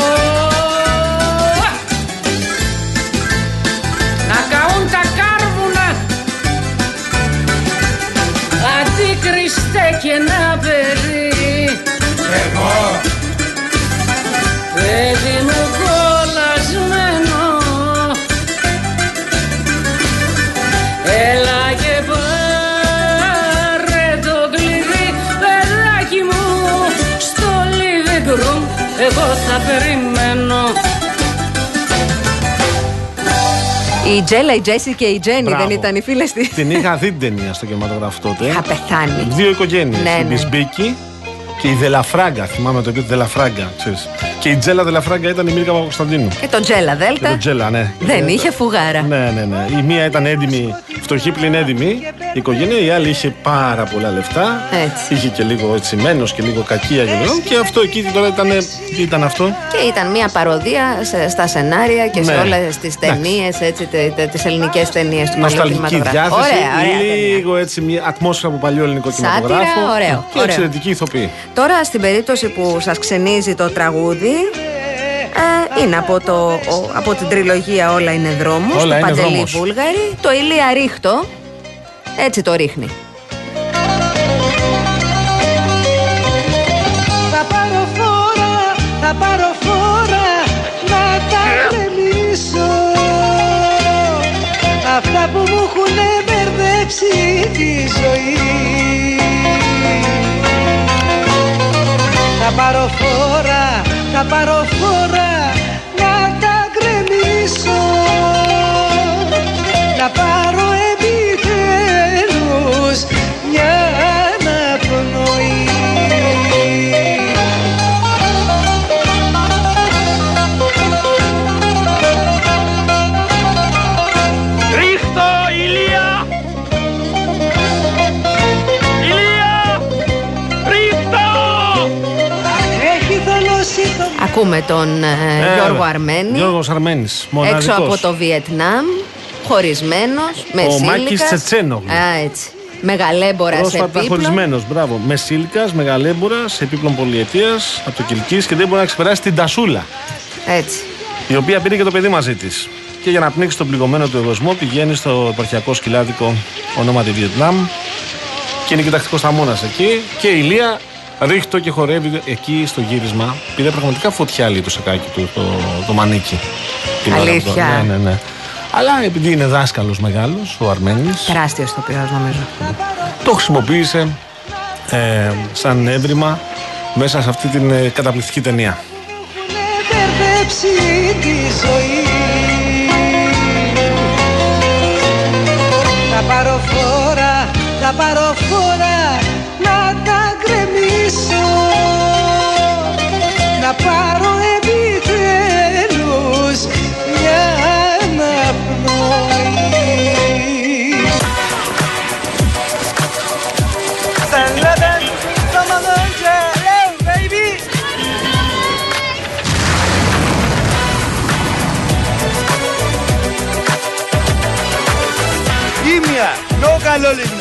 Να καούν τα κάρβουνα. Αντίκριστε και ένα παιδί. Εγώ περιμένω Η Τζέλα, η Τζέσι και η Τζέννη Μπράβο. δεν ήταν οι φίλες της. Την είχα δει την ταινία στο κινηματογράφο τότε. Είχα πεθάνει. Δύο οικογένειες. Ναι, η ναι. Μπισμπίκη και η Δελαφράγκα. Θυμάμαι το επίθετο Δελαφράγκα. Ξέρεις. Και η Τζέλα Δελαφράγκα ήταν η Μίρικα Παπακοσταντίνου. Και το Τζέλα Και Δέλτα. το Τζέλα, ναι. Δεν Ε, είχε φουγάρα. Ναι, ναι, ναι. Η μία ήταν έντιμη, φτωχή πλην έντιμη η οικογένεια. Η άλλη είχε πάρα πολλά λεφτά. Έτσι. Είχε και λίγο έτσι μένος και λίγο κακία και λίγο. Και αυτό εκεί τώρα ήταν. Τι ήταν αυτό; Και ήταν μια παροδία σε- στα σενάρια και σε Ναι. όλες τις ταινίες, τις ελληνικές ταινίες του παλιού Νοσταλγική κινηματογράφου. διάθεση. Ωραία, ωραία. ταινία. λίγο έτσι μια ατμόσφαιρα από παλιό ελληνικό Σάτυρα, κινηματογράφο. ωραίο, Και ωραίο. εξαιρετική ηθοποιή. Τώρα στην περίπτωση που σας ξενίζει το τραγούδι ε, είναι από, το, ο- από την τριλογία Όλα είναι δρόμος Όλα του είναι Παντελή δρόμος. Βούλγαρη. Το Ηλία Ρίχτο έτσι το ρίχνει. Θα πάρω φόρα, θα πάρω φόρα να τα κρεμίσω Αυτά που μου έχουν μπερδέψει τη ζωή. Θα πάρω φόρα, θα Ακούμε τον ε, Ε, Γιώργο ε, Αρμένης Γιώργος Αρμένης, έξω μοναδικός. από το Βιετνάμ χωρισμένος με Ο σύλλικας. Μάκης Τσετσένογλου. Α, έτσι. Μεγαλέμπορα σε Πρόσφατα επίπλο. χωρισμένος, μπράβο. Μεσήλικα, μεγαλέμπορα, επίπλων πολιετία από το Κυλκής και δεν μπορεί να ξεπεράσει την Τασούλα. Έτσι. Η οποία πήρε και το παιδί μαζί της. Και για να πνίξει τον πληγωμένο του εγωσμό πηγαίνει στο επαρχιακό σκυλάδικο ονόματι Βιετνάμ. Και είναι κοιτακτικός θαμώνας εκεί. Και η Ηλία ρίχτω και χορεύει εκεί στο γύρισμα. Πήρε πραγματικά φωτιά λέει το σακάκι του, το, το μανίκι. Την ώρα που το- Αλήθεια. Ναι, ναι, ναι. Αλλά επειδή είναι δάσκαλος μεγάλος, ο Αρμένης Τεράστιος ηθοποιός νομίζω. το χρησιμοποίησε ε, σαν έβριμα μέσα σε αυτή την ε, καταπληκτική ταινία. έχουν μπερδέψει τη ζωή Θα πάρω φόρα, θα πάρω φόρα Να πάρω επιτέλους μια αναπνοή Ήμια, νο καλό λιμνός. Πάμε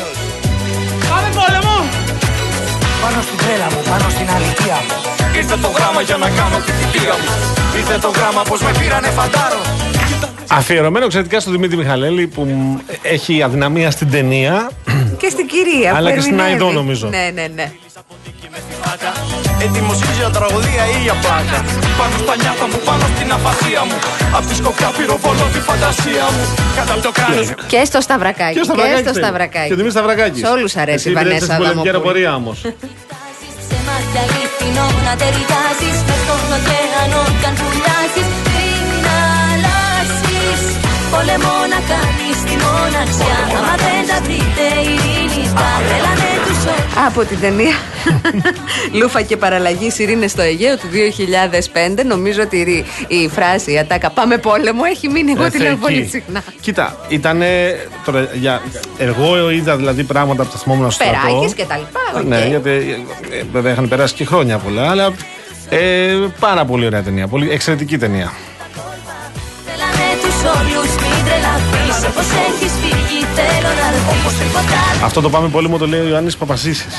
Πάνω στην τρέλα μου, πάνω στην αλήθεια μου. Ήρθε το γράμμα για να κάνω τη θητεία μου Ήρθε το γράμμα πως με πήρανε φαντάρο. Αφιερωμένο εξαιρετικά στον Δημήτρη Μιχαλέλη που μ, έχει αδυναμία στην ταινία. Και στην κυρία που Αλλά και στην ερμηνεύει. Αϊδό, νομίζω. Ναι, ναι, ναι. ατάκα. Έτοιμος για τραγωδία ή για πλάκα. Πάνω στα νιάτα μου, πάνω στην αφασία μου. Απ' τη σκοπιά πυροβολώ τη φαντασία μου. Κατά το κράνος μου. Και στο Σταυρακάκι. Και ο Σταυρακάκης στο θέλει. Σταυρακάκι. Και ο Δημήτρης Σταυρακάκης. Σε όλους αρέσει η Εσύ επηρέασες Βανέσα την πολεμική Αδαμοπούλου. αεροπορία όμως. Σε μάτια αληθινό να ταιριάζεις Με στον ωκεανό κι αν πουλιάζεις Πριν αλλάσεις Πόλεμο να κάνεις τη μοναξιά Άμα δεν τα βρείτε ειρήνη Τα τρέλανε τους όλους Από την ταινία Λούφα και παραλλαγή Ειρήνε στο Αιγαίο του 2005. Νομίζω ότι η, η φράση η ατάκα Πάμε πόλεμο έχει μείνει. Εγώ Ε, τη λέω θεϊκή. πολύ συχνά. Κοίτα, ήταν. Τώρα, για, εγώ είδα δηλαδή πράγματα που τα θυμόμουν στο στρατό. Περάκη και τα λοιπά. οκ. Ναι, γιατί ε, ε, βέβαια είχαν περάσει και χρόνια πολλά, αλλά ε, πάρα πολύ ωραία ταινία. Πολύ εξαιρετική ταινία. Τρέλανε τους όλους Μην τρελαθείς Όπως έχεις φύγει Θέλω να δεις Ποτέ Αυτό το πάμε πόλεμο το λέει ο Ιωάννης Παπαζήσης.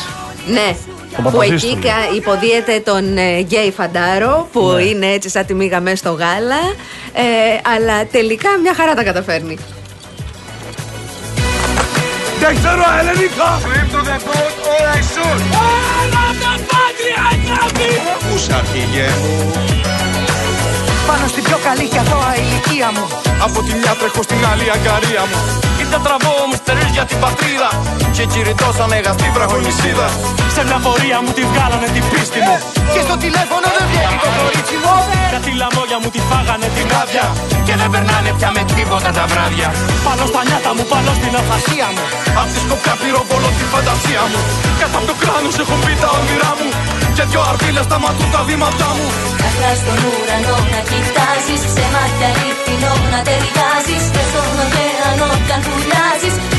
Ναι. Ο Που Παπαθίστου. εκεί κα- υποδίεται τον ε, γκέι φαντάρο που Ναι. είναι έτσι σαν τη μίγα μέσα στο γάλα. Ε, αλλά τελικά μια χαρά τα καταφέρνει. Δεν ξέρω ελληνικά. Φλίπτο δεκό, ώρα ισούν. Όλα τα πάτρια αγάπη. Πού σ' αρχηγέ μου. Πάνω στην πιο καλή και αθώα ηλικία μου Από τη μια τρέχω στην άλλη αγκαρία μου. Ήρθε τραβώ μου στερείς για την πατρίδα. Και κηρυτώσανε γαστή βραχονισίδα. Σε μια πορεία μου τη βγάλανε την πίστη μου. Και στο τηλέφωνο δεν βγαίνει το κορίτσι μου Κάτι λαμόγια μου τη φάγανε την άδεια. Και δεν περνάνε πια με τίποτα τα βράδια. Πάνω στα νιάτα μου, πάνω στην αφασία μου. Απ' τη σκοπιά πυροβολώ τη φαντασία μου. Κάτω από το κράνος έχω πει τα όνειρά μου. Και δυο αρπίλες σταματούν τα βήματά μου. Άχρα στον ουρανό να κοιτάζεις Σε μάτια αληθινό να ταιριάζεις Και στον ωκεανό κι αν πουλιάζεις Μην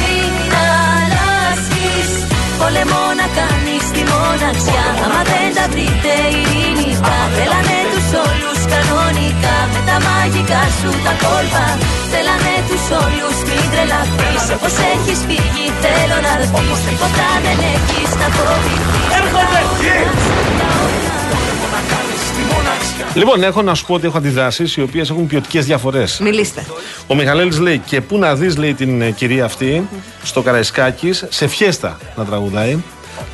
αλλάσεις Πόλεμο να κάνεις τη μοναξιά Άμα δεν τα βρείτε ειρήνη Τα θέλανε τους όλους κανονικά Με τα μαγικά σου τα κόλπα Θέλανε τους όλους μην τρελαθείς Όπως έχεις φύγει θέλω να δεις Τίποτα δεν έχεις να φοβηθείς Έρχονται! Λοιπόν, έχω να σου πω ότι έχω αντιδράσεις οι οποίες έχουν ποιοτικές διαφορές. Μιλήστε. Ο Μιχαλέλης λέει και πού να δεις λέει την ε, κυρία αυτή στο Καραϊσκάκης σε φιέστα να τραγουδάει.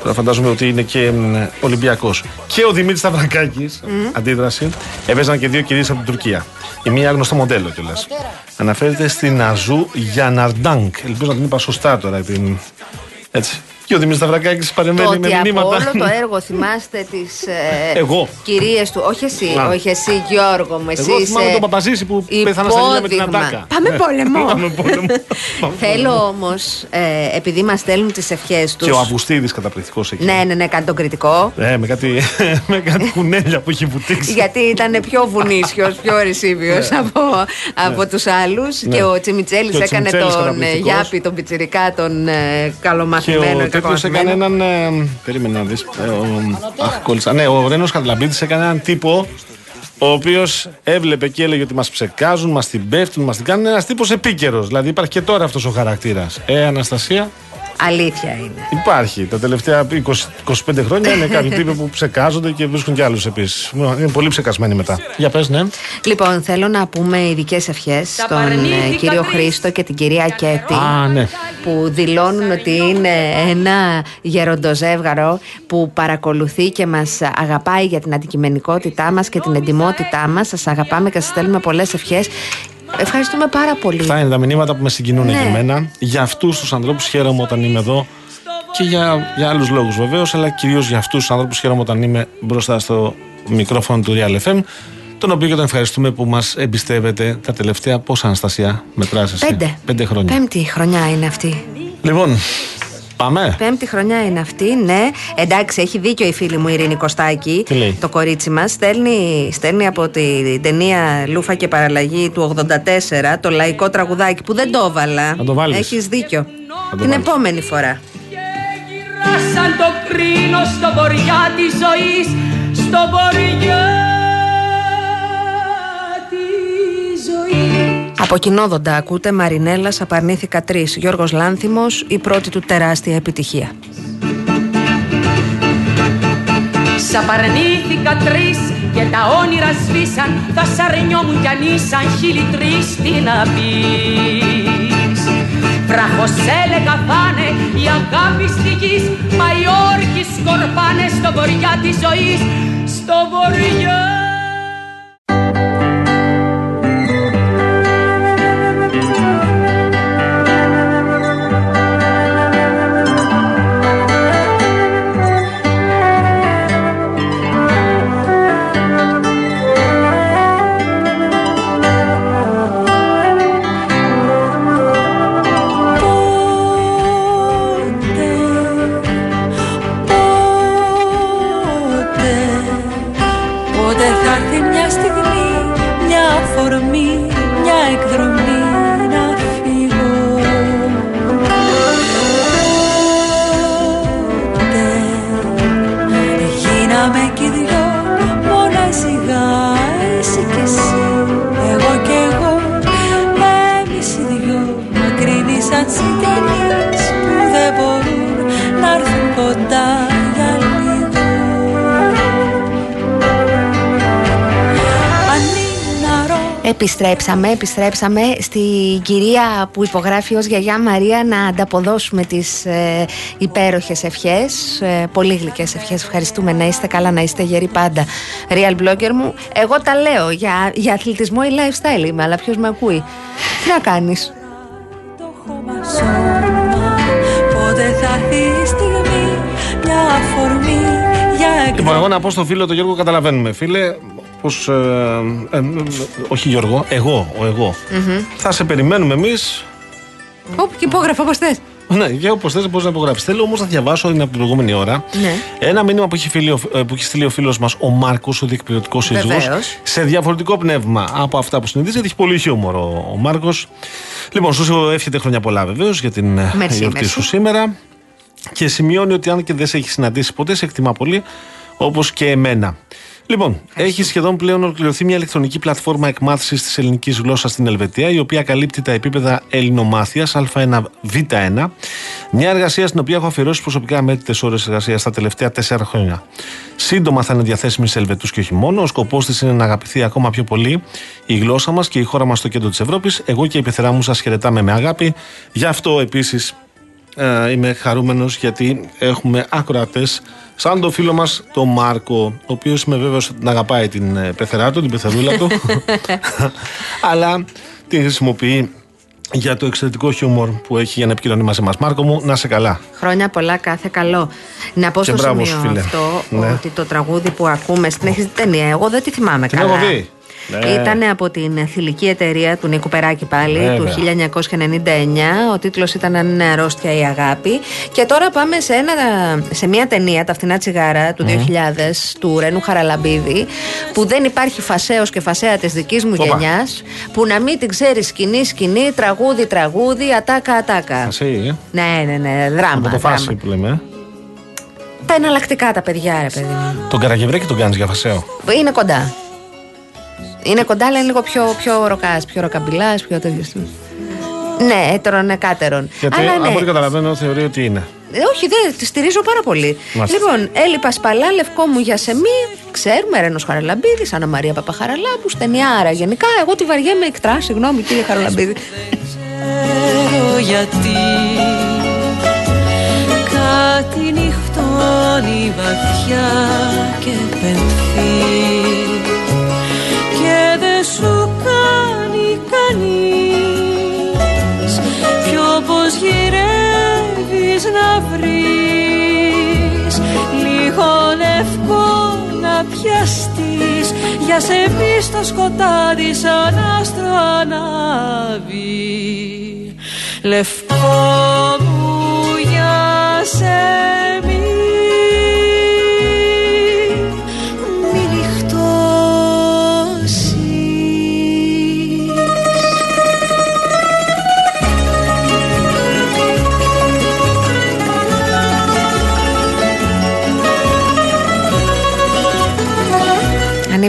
Τώρα φαντάζομαι ότι είναι και Ολυμπιακός. Και ο Δημήτρης Σταυρακάκης, αντίδραση, έβαιζαν και δύο κυρίες από την Τουρκία. Η μία γνωστό μοντέλο κιόλας. Αναφέρεται στην Αζού Γιαναρντάνκ. Ελπίζω να την είπα σωστά τώρα. Την... Έτσι. Και ο Δημήτρης Σταυρακάκης Το παρεμβαίνει ότι με από μηνύματα. όλο το έργο θυμάστε τις ε, Εγώ. κυρίες του. Όχι εσύ, Α. όχι εσύ, Γιώργο μου. Εσύ Εγώ θυμάμαι είσαι τον Παπαζήση που πέθανε στα νύχια με την υπόδειγμα. Αντάκα. Πάμε Ναι. πόλεμο. Πάμε πόλεμο. Πάμε Θέλω όμως, ε, επειδή μας στέλνουν τις ευχές του. Και ο Αυγουστίδης καταπληκτικός εκεί. Ναι, ναι, ναι, κάνει τον κριτικό. Ε, με κάτι, με κάτι κουνέλια που έχει βουτήξει. Γιατί ήταν πιο βουνίσιος, πιο ρεσίβιο από, από τους άλλους. Ναι. Και ο Τσιμιτσέλης Και ο έκανε Τσιμιτσέλης τον ε, καταπληκτικός. Γιάπη, τον Πιτσιρικά, τον ε, Και καλομαθημένο. Ο τέτοιο έκανε έναν. Ε, περίμενε να δεις. Ε, ο- αχ, κόλλησα. Ναι, ο Ρένος Καρλαμπίτη έκανε έναν τύπο ο οποίος έβλεπε και έλεγε ότι μας ψεκάζουν, μας την πέφτουν, μας την κάνουν. Ένας τύπος επίκαιρος. Δηλαδή υπάρχει και τώρα αυτός ο χαρακτήρας. Ε, Αναστασία, Αλήθεια είναι. υπάρχει. Τα τελευταία 20, 25 χρόνια είναι κάποιοι τύποι που ψεκάζονται και βρίσκουν κι άλλους επίσης. Είναι πολύ ψεκασμένοι μετά. Για πες, ναι. Λοιπόν, θέλω να πούμε ειδικές ευχές στον ε, παρνήθηκα κύριο τρεις. Χρήστο και την κυρία Κέτη. Α, ναι. Που δηλώνουν ότι είναι ένα γεροντοζεύγαρο που παρακολουθεί και μας αγαπάει για την αντικειμενικότητά μας και την εντιμότητά μας. Σας αγαπάμε και σας στέλνουμε πολλές ευχές. Ευχαριστούμε πάρα πολύ. Αυτά είναι τα μηνύματα που με συγκινούν Ναι. και εμένα. Για αυτούς τους ανθρώπους χαίρομαι όταν είμαι εδώ και για, για άλλους λόγους βεβαίως, αλλά κυρίως για αυτούς τους ανθρώπους χαίρομαι όταν είμαι μπροστά στο μικρόφωνο του Real FM. Τον οποίο και τον ευχαριστούμε που μας εμπιστεύεται τα τελευταία πόσα Αναστασία μετράς εσύ; Πέντε. Πέντε χρόνια. Πέμπτη χρονιά είναι αυτή. Λοιπόν, πάμε. Πέμπτη χρονιά είναι αυτή, ναι. Εντάξει, έχει δίκιο η φίλη μου η Ειρήνη Κωστάκη. Τι λέει; Το κορίτσι μας. Στέλνει, στέλνει από την ταινία Λούφα και Παραλλαγή του 84 το λαϊκό τραγουδάκι που δεν το έβαλα. Θα το βάλεις. Έχεις δίκιο. το την βάλεις. επόμενη φορά. Σαν το κρίνος στο βοριά της ζωής Στο βοριά Από κοινόδοντα ακούτε Μαρινέλα Απαρνήθηκα τρεις. Γιώργος Λάνθιμος, η πρώτη του τεράστια επιτυχία. Σ' απαρνήθηκα τρεις και τα όνειρα σβήσαν Θα σ' αρνιόμουν κι αν ήσαν χίλιοι τρεις τι να πεις Βράχος έλεγα θα είναι η αγάπη στη γης Μα οι όρκοι σκορπάνε στο βορειά της ζωής Στο βορειά Επιστρέψαμε, επιστρέψαμε στην κυρία που υπογράφει ως γιαγιά Μαρία να ανταποδώσουμε τις ε, υπέροχες ευχές, ε, πολύ γλυκές ευχές. Ευχαριστούμε να είστε καλά, να είστε γεροί πάντα. Real blogger μου, εγώ τα λέω, για, για αθλητισμό ή lifestyle είμαι, αλλά ποιος με ακούει; Τι να κάνεις; το χώμα σώμα Πότε θα έρθει η στιγμή Μια αφορμή για Λοιπόν, εκδρομή εγώ να πω στο φίλο τον Γιώργο, καταλαβαίνουμε, φίλε, πως, ε, ε, ε, όχι Γιώργο, εγώ, ο εγω Θα σε περιμένουμε εμείς Όπου και υπόγραφα όπως θες. Ναι, για όπως θες, μπορείς να υπογράψεις. Θέλω όμως να διαβάσω, είναι από την προηγούμενη ώρα, Ναι. ένα μήνυμα που έχει, φίλει, ο- ε, που έχει στείλει ο φίλος μας, ο Μάρκος, ο διεκπαιρεωτικό σύζυγο, Βεβαίως. σε διαφορετικό πνεύμα από αυτά που συνηθίζει, γιατί έχει πολύ χιούμορ ο, ο Μάρκος. Λοιπόν, σου εύχεται χρόνια πολλά βεβαίως για την ε, Merci, γιορτή merci. σου σήμερα. Και σημειώνει ότι αν και δεν σε έχει συναντήσει ποτέ, σε εκτιμά πολύ, όπως και εμένα. Λοιπόν, έχει σχεδόν πλέον ολοκληρωθεί μια ηλεκτρονική πλατφόρμα εκμάθησης της ελληνικής γλώσσας στην Ελβετία, η οποία καλύπτει τα επίπεδα ελληνομάθειας Α1, Β1. Μια εργασία στην οποία έχω αφιερώσει προσωπικά μέτρητε ώρες εργασίας τα τελευταία τέσσερα χρόνια. Σύντομα θα είναι διαθέσιμη σε Ελβετούς και όχι μόνο. Ο σκοπός της είναι να αγαπηθεί ακόμα πιο πολύ η γλώσσα μας και η χώρα μας στο κέντρο της Ευρώπης. Εγώ και η πεθερά μου σας χαιρετάμε με αγάπη. Γι' αυτό επίσης ε, είμαι χαρούμενος γιατί έχουμε ακροατές σαν το φίλο μας τον Μάρκο ο οποίος είμαι βέβαιος ότι την αγαπάει την ε, πεθερά του, την πεθερούλα του αλλά την χρησιμοποιεί για το εξαιρετικό χιούμορ που έχει για να επικοινωνεί μαζί μας Μάρκο μου, να σε καλά Χρόνια πολλά, κάθε καλό. Να πω Και στο μπράβο σημείο σου, φίλε. αυτό Ναι. ότι το τραγούδι που ακούμε στην έχεις δει ταινία. Εγώ δεν τη θυμάμαι Την καλά. έχω δει. Ναι. Ήταν από την θηλυκή εταιρεία του Νίκου Περάκη πάλι Βέβαια. του 1999. Ο τίτλος ήταν Αν είναι αρρώστια η αγάπη. Και τώρα πάμε σε, ένα, σε μια ταινία, Τα φτηνά τσιγάρα του 2000 του Ρένου Χαραλαμπίδη που δεν υπάρχει φασέος και φασέα της δικής μου Όπα. γενιάς που να μην την ξέρεις σκηνή σκηνή, τραγούδι τραγούδι, ατάκα ατάκα. Εσύ, ε; Ναι, ναι, ναι, δράμα. από το δράμα. φάση που λέμε ε. Τα εναλλακτικά τα παιδιά, ρε παιδί μου. τον Καραγευρέκη τον κάνεις για φασαίο Είναι κοντά. Είναι κοντά, αλλά είναι λίγο πιο, πιο ροκάς, πιο ροκαμπιλά, πιο τέτοιο. Ναι, έτερον, εκάτερον. γιατί αλλά ναι. από ό,τι καταλαβαίνω θεωρεί ότι είναι Ε, όχι, δεν τη στηρίζω πάρα πολύ. Μάλιστα. Λοιπόν, έλειπα σπαλά, λευκό μου για σεμί. Ξέρουμε, Ρένος Χαραλαμπίδης, Αννα Μαρία Παπαχαραλάμπου, στενιάρα. Γενικά, εγώ τη βαριέμαι εκτρά, συγγνώμη κύριε Χαραλαμπίδη. ξέρω γιατί Κάτι νυχτώνει βαθιά και πενθεί Και δεν σου κάνει κανείς. Πιο πως γυρεύεις να βρεις Λίγο λευκό να πιαστείς. Για σε μπει στο σκοτάδι σαν άστρο ανάβει. Λευκό μου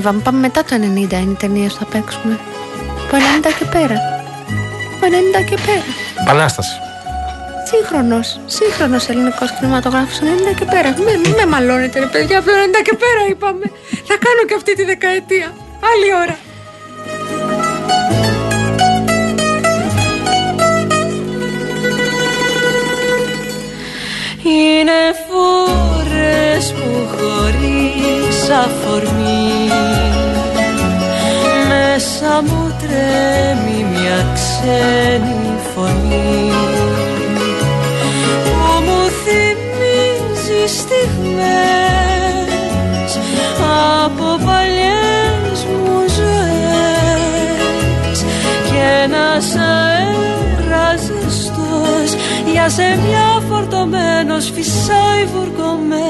Ανίβα, πάμε μετά το 90 είναι οι ταινίε που θα παίξουμε. Από 90 και πέρα. Από 90 και πέρα. Επανάσταση Σύγχρονος, σύγχρονος ελληνικός κινηματογράφος 90 και πέρα. Μην μη με μαλώνετε, ρε παιδιά, από το 90 και πέρα είπαμε. Θα κάνω και αυτή τη δεκαετία. Άλλη ώρα. Μου τρέμει μια ξένη φωνή. Που μου θυμίζει στιγμές Από παλιές μου ζωές. Και ένας αέρας ζεστός Για ζεμιά φορτωμένος φυσάει βουργωμένος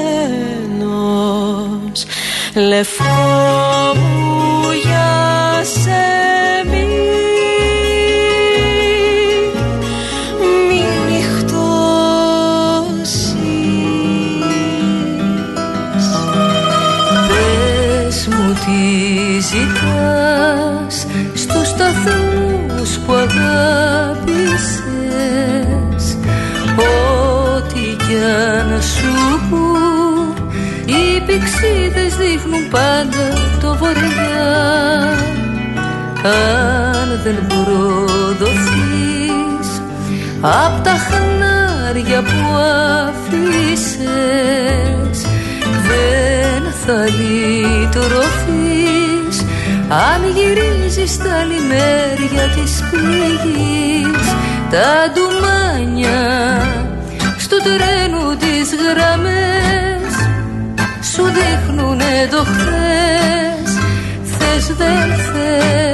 Λευκό μου Αν δεν προδοθείς Απ' τα χνάρια που αφήσες Δεν θα λυτρωθείς. Αν γυρίζεις τα λιμέρια της πληγής Τα ντουμάνια στο τρένου τις γραμμές Σου δείχνουνε το χθες. Θες δεν θες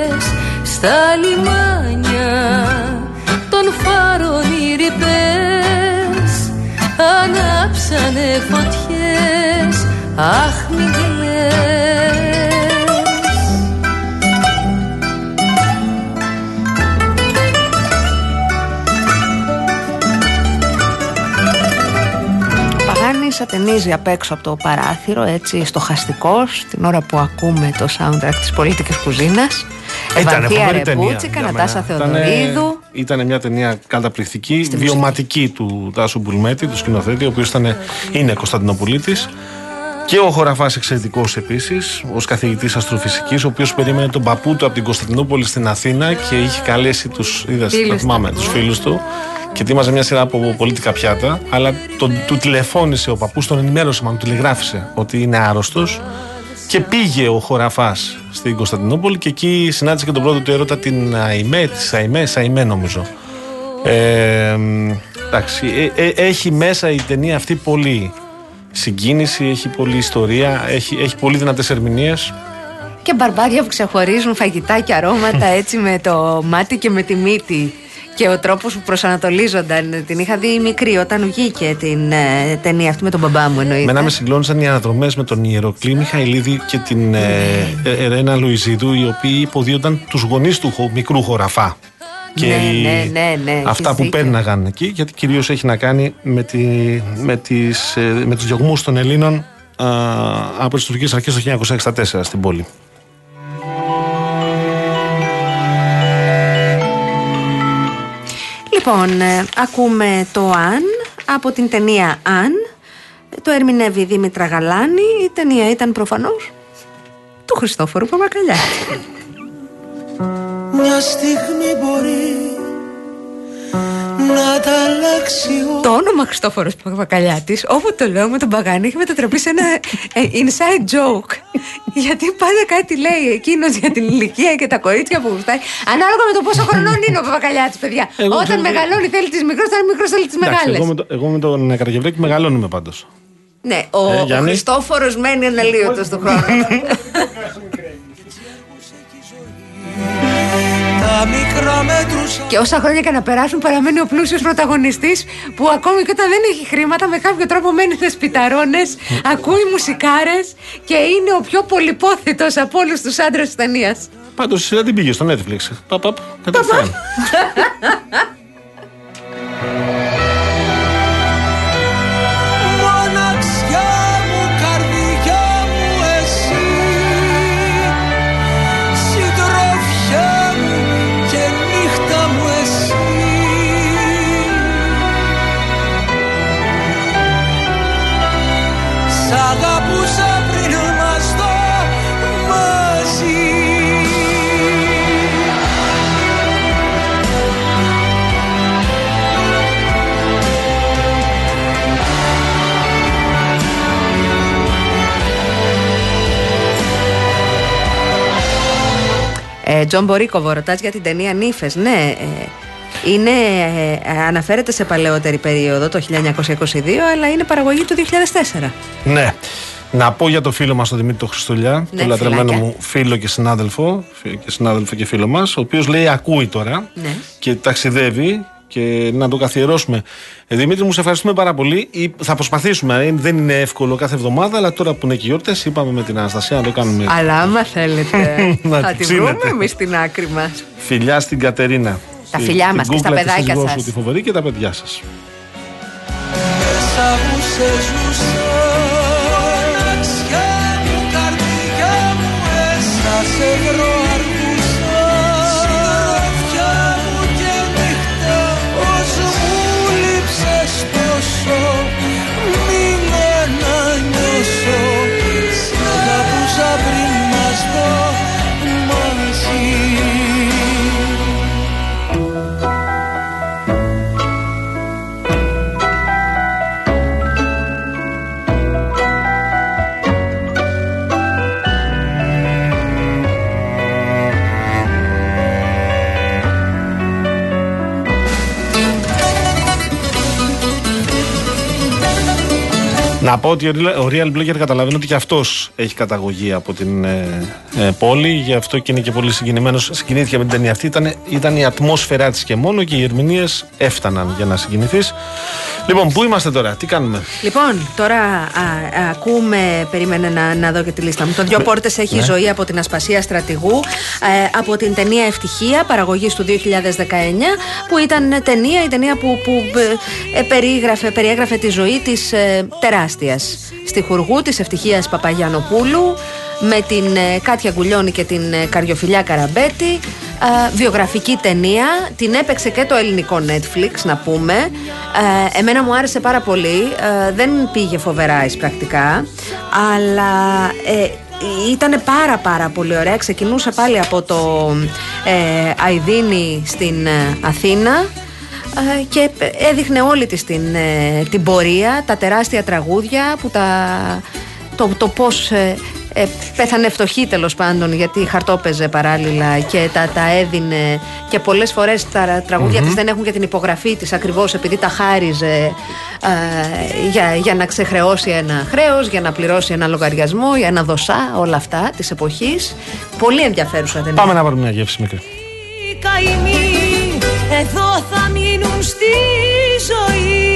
στα λιμάνια Των φάρων οι ρηπές Ανάψανε φωτιές Αχ μην κλαις Παγάνη ατενίζει απ' έξω από το παράθυρο, έτσι στοχαστικό, την ώρα που ακούμε το soundtrack της πολίτικη κουζίνα. Ευανθία Ρεπούτσικα, Νατάσα Θεοδωρίδου. Ήταν μια ταινία καταπληκτική, βιωματική του Τάσου Μπουλμέτη, του σκηνοθέτη, ο οποίος είναι Κωνσταντινοπολίτης. Και ο Χωραφάς εξαιρετικός επίσης, ως καθηγητής αστροφυσικής, ο οποίος περίμενε τον παππού του από την Κωνσταντινούπολη στην Αθήνα και είχε καλέσει τους Φίλους θυμάμαι, τους φίλους του και ετοίμαζε μια σειρά από πολίτικα πιάτα. Αλλά τον, του τηλεφώνησε ο παππούς, τον ενημέρωσε, μάλλον του τηλεγράφησε ότι είναι άρρωστος. Και πήγε ο Χωραφάς στην Κωνσταντινούπολη και εκεί συνάντησε και τον πρώτο του έρωτα την Αϊμέ, της Αϊμέ, Σαϊμέ νομίζω. Ε, εντάξει, ε, ε, έχει μέσα η ταινία αυτή πολύ συγκίνηση, έχει πολλή ιστορία, έχει, έχει πολύ δυνατές ερμηνείες. Και μπαρμπάρια που ξεχωρίζουν φαγητά και αρώματα έτσι με το μάτι και με τη μύτη. Και ο τρόπος που προσανατολίζονταν. Την είχα δει μικρή όταν βγήκε την ε, ταινία αυτή με τον μπαμπά μου εννοείται. Μένα με συγκλώνησαν οι αναδρομές με τον Ιεροκλή Μιχαηλίδη και την ε, ε, Ρένα Λουιζίδου, οι οποίοι υποδίονταν τους γονείς του χω- μικρού χωραφά. Και Ναι, οι- ναι, ναι, ναι, αυτά έχεις που δίκιο. πέρναγαν εκεί, γιατί κυρίως έχει να κάνει με, τη, με, τις, ε, με τους διωγμούς των Ελλήνων α, από τις τουρκικές αρχές το 1964 στην πόλη. Λοιπόν, ε, ακούμε το Αν από την ταινία Αν. Το ερμηνεύει η Δήμητρα Γαλάνη. Η ταινία ήταν προφανώς του Χριστόφορου Παπακαλιάτη. Μια στιγμή μπορεί να τα αλλάξει ο το όνομα Χριστόφορος Παπακαλιάτης, όπου το λέω με τον Παγάνη, έχει μετατραπεί σε ένα ε, inside joke. Γιατί πάντα κάτι λέει εκείνος για την ηλικία και τα κορίτσια που γουστάει. Ανάλογα με το πόσο χρονών είναι ο Παπακαλιάτης, παιδιά. Εγώ Όταν ξέρω- μεγαλώνει θέλει τις μικρές, όταν είναι μικρός θέλει τις Εντάξει, μεγάλες. εγώ, με το, εγώ με τον Καραγευλέκη μεγαλώνουμε πάντως. Ναι, ο, Ε, ο Γιάννη. Χριστόφορος μένει αναλύωτος του χρόνου. και όσα χρόνια και να περάσουν παραμένει ο πλούσιος πρωταγωνιστής που ακόμη και όταν δεν έχει χρήματα με κάποιο τρόπο μένει σε σπιταρώνες, ακούει μουσικάρες και είναι ο πιο πολυπόθητος από όλους τους άντρες της ταινίας. Πάντως η σειρά την πήγε στο Netflix. Παπ, παπ, κατευθείαν. Τζον Μπορίκοβο, ρωτά για την ταινία Νύφες. Ναι, ε, είναι, ε, αναφέρεται σε παλαιότερη περίοδο, το 1922, αλλά είναι παραγωγή του 2004. Ναι. Να πω για το φίλο μας τον Δημήτρη τον Χριστολιά, Ναι, το λατρεμένο φιλάκια. μου φίλο και συνάδελφο, φι- και συνάδελφο και φίλο μας, ο οποίος λέει ακούει τώρα Ναι. και ταξιδεύει και να το καθιερώσουμε. Ε, Δημήτρη, μου σε ευχαριστούμε πάρα πολύ. Ή- Θα προσπαθήσουμε. ε, Δεν είναι εύκολο κάθε εβδομάδα, αλλά τώρα που είναι και γιορτές, είπαμε με την Αναστασία να το κάνουμε. Αλλά άμα θέλετε, Να θα τη τη βρούμε ψήνετε. εμεί στην άκρη μα. Φιλιά στην Κατερίνα. Τα Τη- φιλιά την μας και στα κούκλα, τη παιδάκια σύζυγό σας. σου, Τη φοβερή και τα παιδιά σα. Μέσα μου σε ζούσα Να πω ότι ο Real- ο Real Blogger καταλαβαίνει ότι και αυτός έχει καταγωγή από την ε, ε, πόλη. Γι' αυτό και είναι και πολύ συγκινημένος. Συγκινήθηκε με την ταινία αυτή. Ήταν, ήταν η ατμόσφαιρά της και μόνο και οι ερμηνείες έφταναν για να συγκινηθείς. Λοιπόν, πού είμαστε τώρα, τι κάνουμε; Λοιπόν, τώρα α, α, ακούμε, περίμενε να, να δω και τη λίστα μου. Το Δυο Πόρτες έχει ναι. ζωή από την Ασπασία Στρατηγού, ε, από την ταινία Ευτυχία, παραγωγής του 2019, που ήταν ταινία, η ταινία που, που ε, ε, περίγραφε, περιέγραφε τη ζωή της ε, τεράστια στιχουργού της Ευτυχίας Παπαγιανοπούλου, με την ε, Κάτια Γκουλιώνη και την ε, Καριοφιλιά Καραμπέτη. ε, βιογραφική ταινία, την έπαιξε και το ελληνικό Netflix να πούμε. Ε, εμένα μου άρεσε πάρα πολύ. Ε, δεν πήγε φοβερά εισπρακτικά αλλά ε, ήταν πάρα πάρα πολύ ωραία. Ξεκινούσε πάλι από το ε, Αιδίνη στην ε, Αθήνα. ε, και έδειχνε όλη της την, ε, την πορεία τα τεράστια τραγούδια που τα, το, το πώς ε, ε, πέθανε φτωχή τέλος πάντων γιατί χαρτόπαιζε παράλληλα και τα, τα έδινε και πολλές φορές τα τραγούδια της δεν έχουν και την υπογραφή της ακριβώς επειδή τα χάριζε ε, για, για να ξεχρεώσει ένα χρέος, για να πληρώσει ένα λογαριασμό, για ένα δοσά, όλα αυτά της εποχής. Πολύ ενδιαφέρουσα ταινία. Πάμε να πάρουμε μια γεύση μικρή. Οι καημοί εδώ θα μείνουν στη ζωή.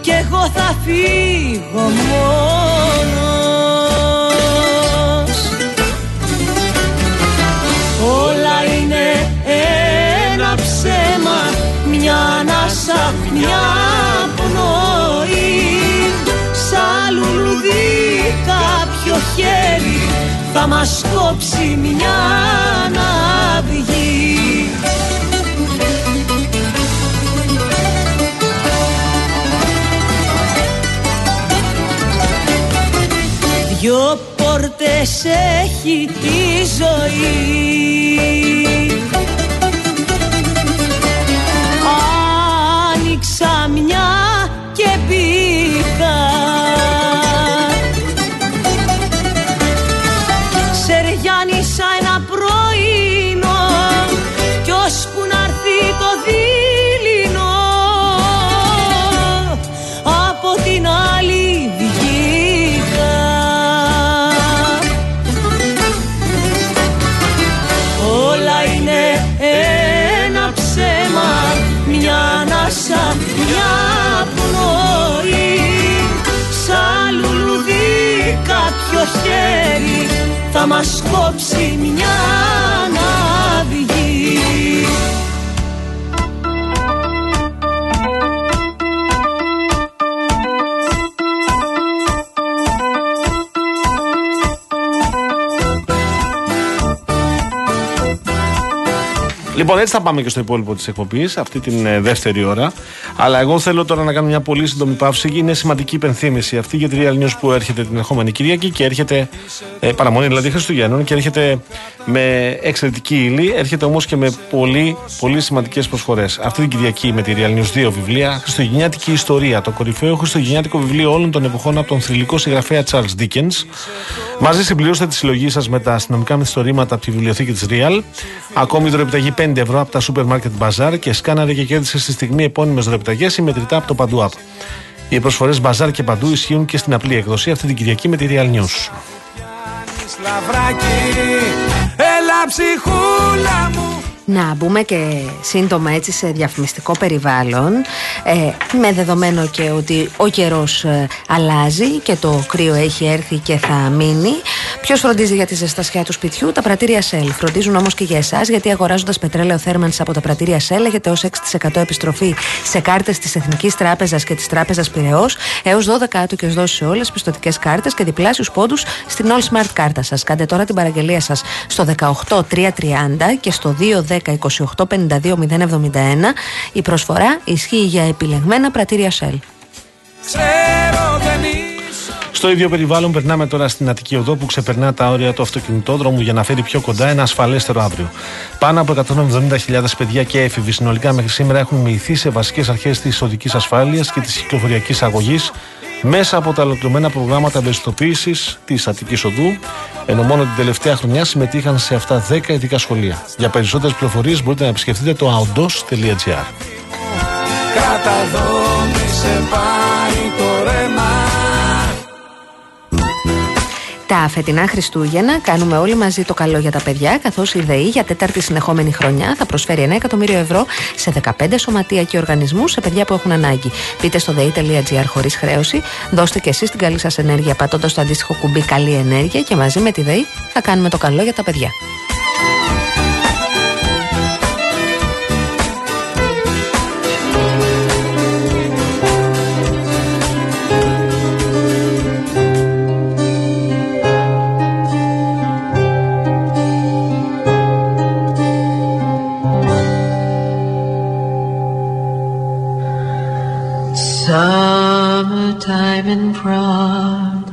Και εγώ θα φύγω μόνος. Όλα είναι ένα ψέμα, μια ανάσα, μια πνοή. Σαν λουλουδί κάποιο χέρι θα μας κόψει μια αυγή Δυο πόρτες έχει η ζωή. Άνοιξα μια και μπήκα μας κόψει μια Λοιπόν, έτσι θα πάμε και στο υπόλοιπο της εκπομπής, αυτή την ε, δεύτερη ώρα. Αλλά εγώ θέλω τώρα να κάνω μια πολύ σύντομη παύση. Είναι σημαντική υπενθύμηση αυτή για τη Real News που έρχεται την ερχόμενη Κυριακή και έρχεται. Ε, παραμονή δηλαδή Χριστουγέννων και έρχεται με εξαιρετική ύλη. Έρχεται όμως και με πολύ, πολύ σημαντικές προσφορές. Αυτή την Κυριακή με τη Real News δύο βιβλία. Χριστουγεννιάτικη Ιστορία, το κορυφαίο χριστουγεννιάτικο βιβλίο όλων των εποχών από τον θρηλυκό συγγραφέα Charles Dickens. Μαζί συμπληρώστε τη συλλογή σας με τα αστυνομικά μυθιστορήματα από τη βιβλιοθήκη της Real. Ακόμη δωρεπιταγή 5 ευρώ από τα Super Market Bazaar και σκάναρε και κέρδισε στη στιγμή επώνυμες δωρεπιταγέ ή μετρητά από το Παντού App. Οι προσφορές Bazaar και Παντού ισχύουν και στην απλή εκδοσή αυτή την Κυριακή με τη Real News. Έλα ψυχούλα μου Να μπούμε και σύντομα έτσι σε διαφημιστικό περιβάλλον ε, με δεδομένο και ότι ο καιρός ε, αλλάζει και το κρύο έχει έρθει και θα μείνει Ποιος φροντίζει για τη ζεστασιά του σπιτιού, τα πρατήρια Shell. Φροντίζουν όμως και για εσάς γιατί αγοράζοντας πετρέλαιο θέρμανση από τα πρατήρια Shell έχετε ως 6% επιστροφή σε κάρτες της Εθνικής Τράπεζας και της Τράπεζας Πυραιός έως 12 άτοκες δόσεις σε όλες τις πιστοτικές κάρτες και διπλάσιους πόντους στην All Smart κάρτα σας. Κάντε τώρα την παραγγελία σας στο 18330 και στο 2102852 Η προσφορά ισχύει για επιλεγμένα πρατήρια Shell. Στο ίδιο περιβάλλον περνάμε τώρα στην Αττική Οδό που ξεπερνά τα όρια του αυτοκινητόδρομου για να φέρει πιο κοντά ένα ασφαλέστερο αύριο. Πάνω από 170.000 παιδιά και έφηβοι συνολικά μέχρι σήμερα έχουν μοιηθεί σε βασικές αρχές της οδικής ασφάλειας και της κυκλοφοριακής αγωγής μέσα από τα ολοκληρωμένα προγράμματα ευαισθητοποίησης της Αττικής Οδού, ενώ μόνο την τελευταία χρονιά συμμετείχαν σε αυτά 10 ειδικά σχολεία. Για περισσότερες πληροφορίες μπορείτε να επισκεφτείτε το aondos.gr. σε πάει το ρέμα Τα φετινά Χριστούγεννα κάνουμε όλοι μαζί το καλό για τα παιδιά, καθώς η ΔΕΗ για τέταρτη συνεχόμενη χρονιά θα προσφέρει 1 εκατομμύριο ευρώ σε 15 σωματεία και οργανισμούς σε παιδιά που έχουν ανάγκη. Μπείτε στο ΔΕΗ.gr χωρίς χρέωση, δώστε και εσείς την καλή σας ενέργεια πατώντας το αντίστοιχο κουμπί Καλή Ενέργεια και μαζί με τη ΔΕΗ θα κάνουμε το καλό για τα παιδιά. Summertime in Prague,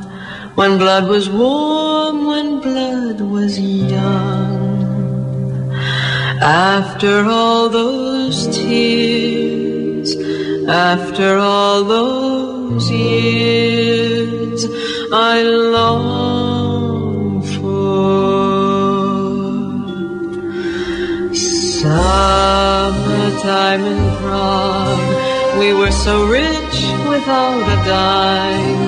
when blood was warm, when blood was young. After all those tears, after all those years, I long for summertime in Prague. We were so rich without a dime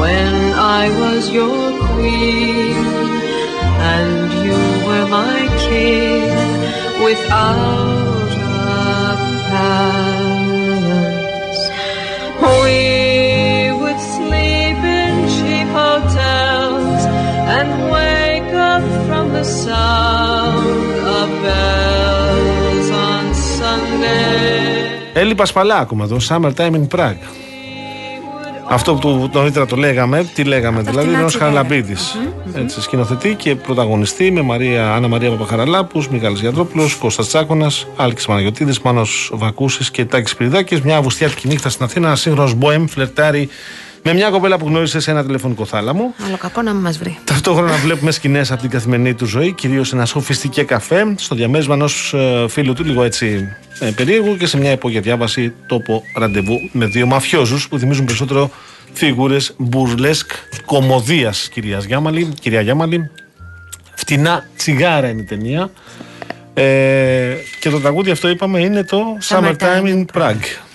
when I was your queen and you were my king without a palace. We would sleep in cheap hotels and wake up from the sound of bells on Sunday. Έλλη Πασπαλά ακόμα εδώ, Summertime in Prague. Αυτό που νωρίτερα το λέγαμε, τι λέγαμε δηλαδή, είναι ο Χαραλαμπίδης. Έτσι, σκηνοθετεί και πρωταγωνιστή με Μαρία, Άννα Μαρία Παπαχαραλάπους, Μιχάλης Γιατρόπουλος, Κώστας Τσάκονα, Άλκης Παναγιοτήδη, Μάνος Βακούσης και Τάκης Πυριδάκη. Μια αυγουστιάτικη νύχτα στην Αθήνα, ένα σύγχρονος μποέμ φλερτάρει με μια κοπέλα που γνώρισε σε ένα τηλεφωνικό θάλαμο. Άλλο κακό να μην μας βρει. Ταυτόχρονα βλέπουμε σκηνές από την καθημερινή του ζωή, κυρίως σε ένα σοφιστικέ καφέ, στο διαμέρισμα ενός φίλου του, λίγο έτσι ε, περίεργου και σε μια υπόγεια διάβαση τόπο ραντεβού με δύο μαφιόζους που θυμίζουν περισσότερο φιγούρες μπουρλέσκ κομμωδίας κυρίας Γιάμαλη. Κυρία Γιάμαλη, φτηνά τσιγάρα είναι η ταινία. Ε, και το τραγούδι αυτό είπαμε είναι το Summertime in Prague.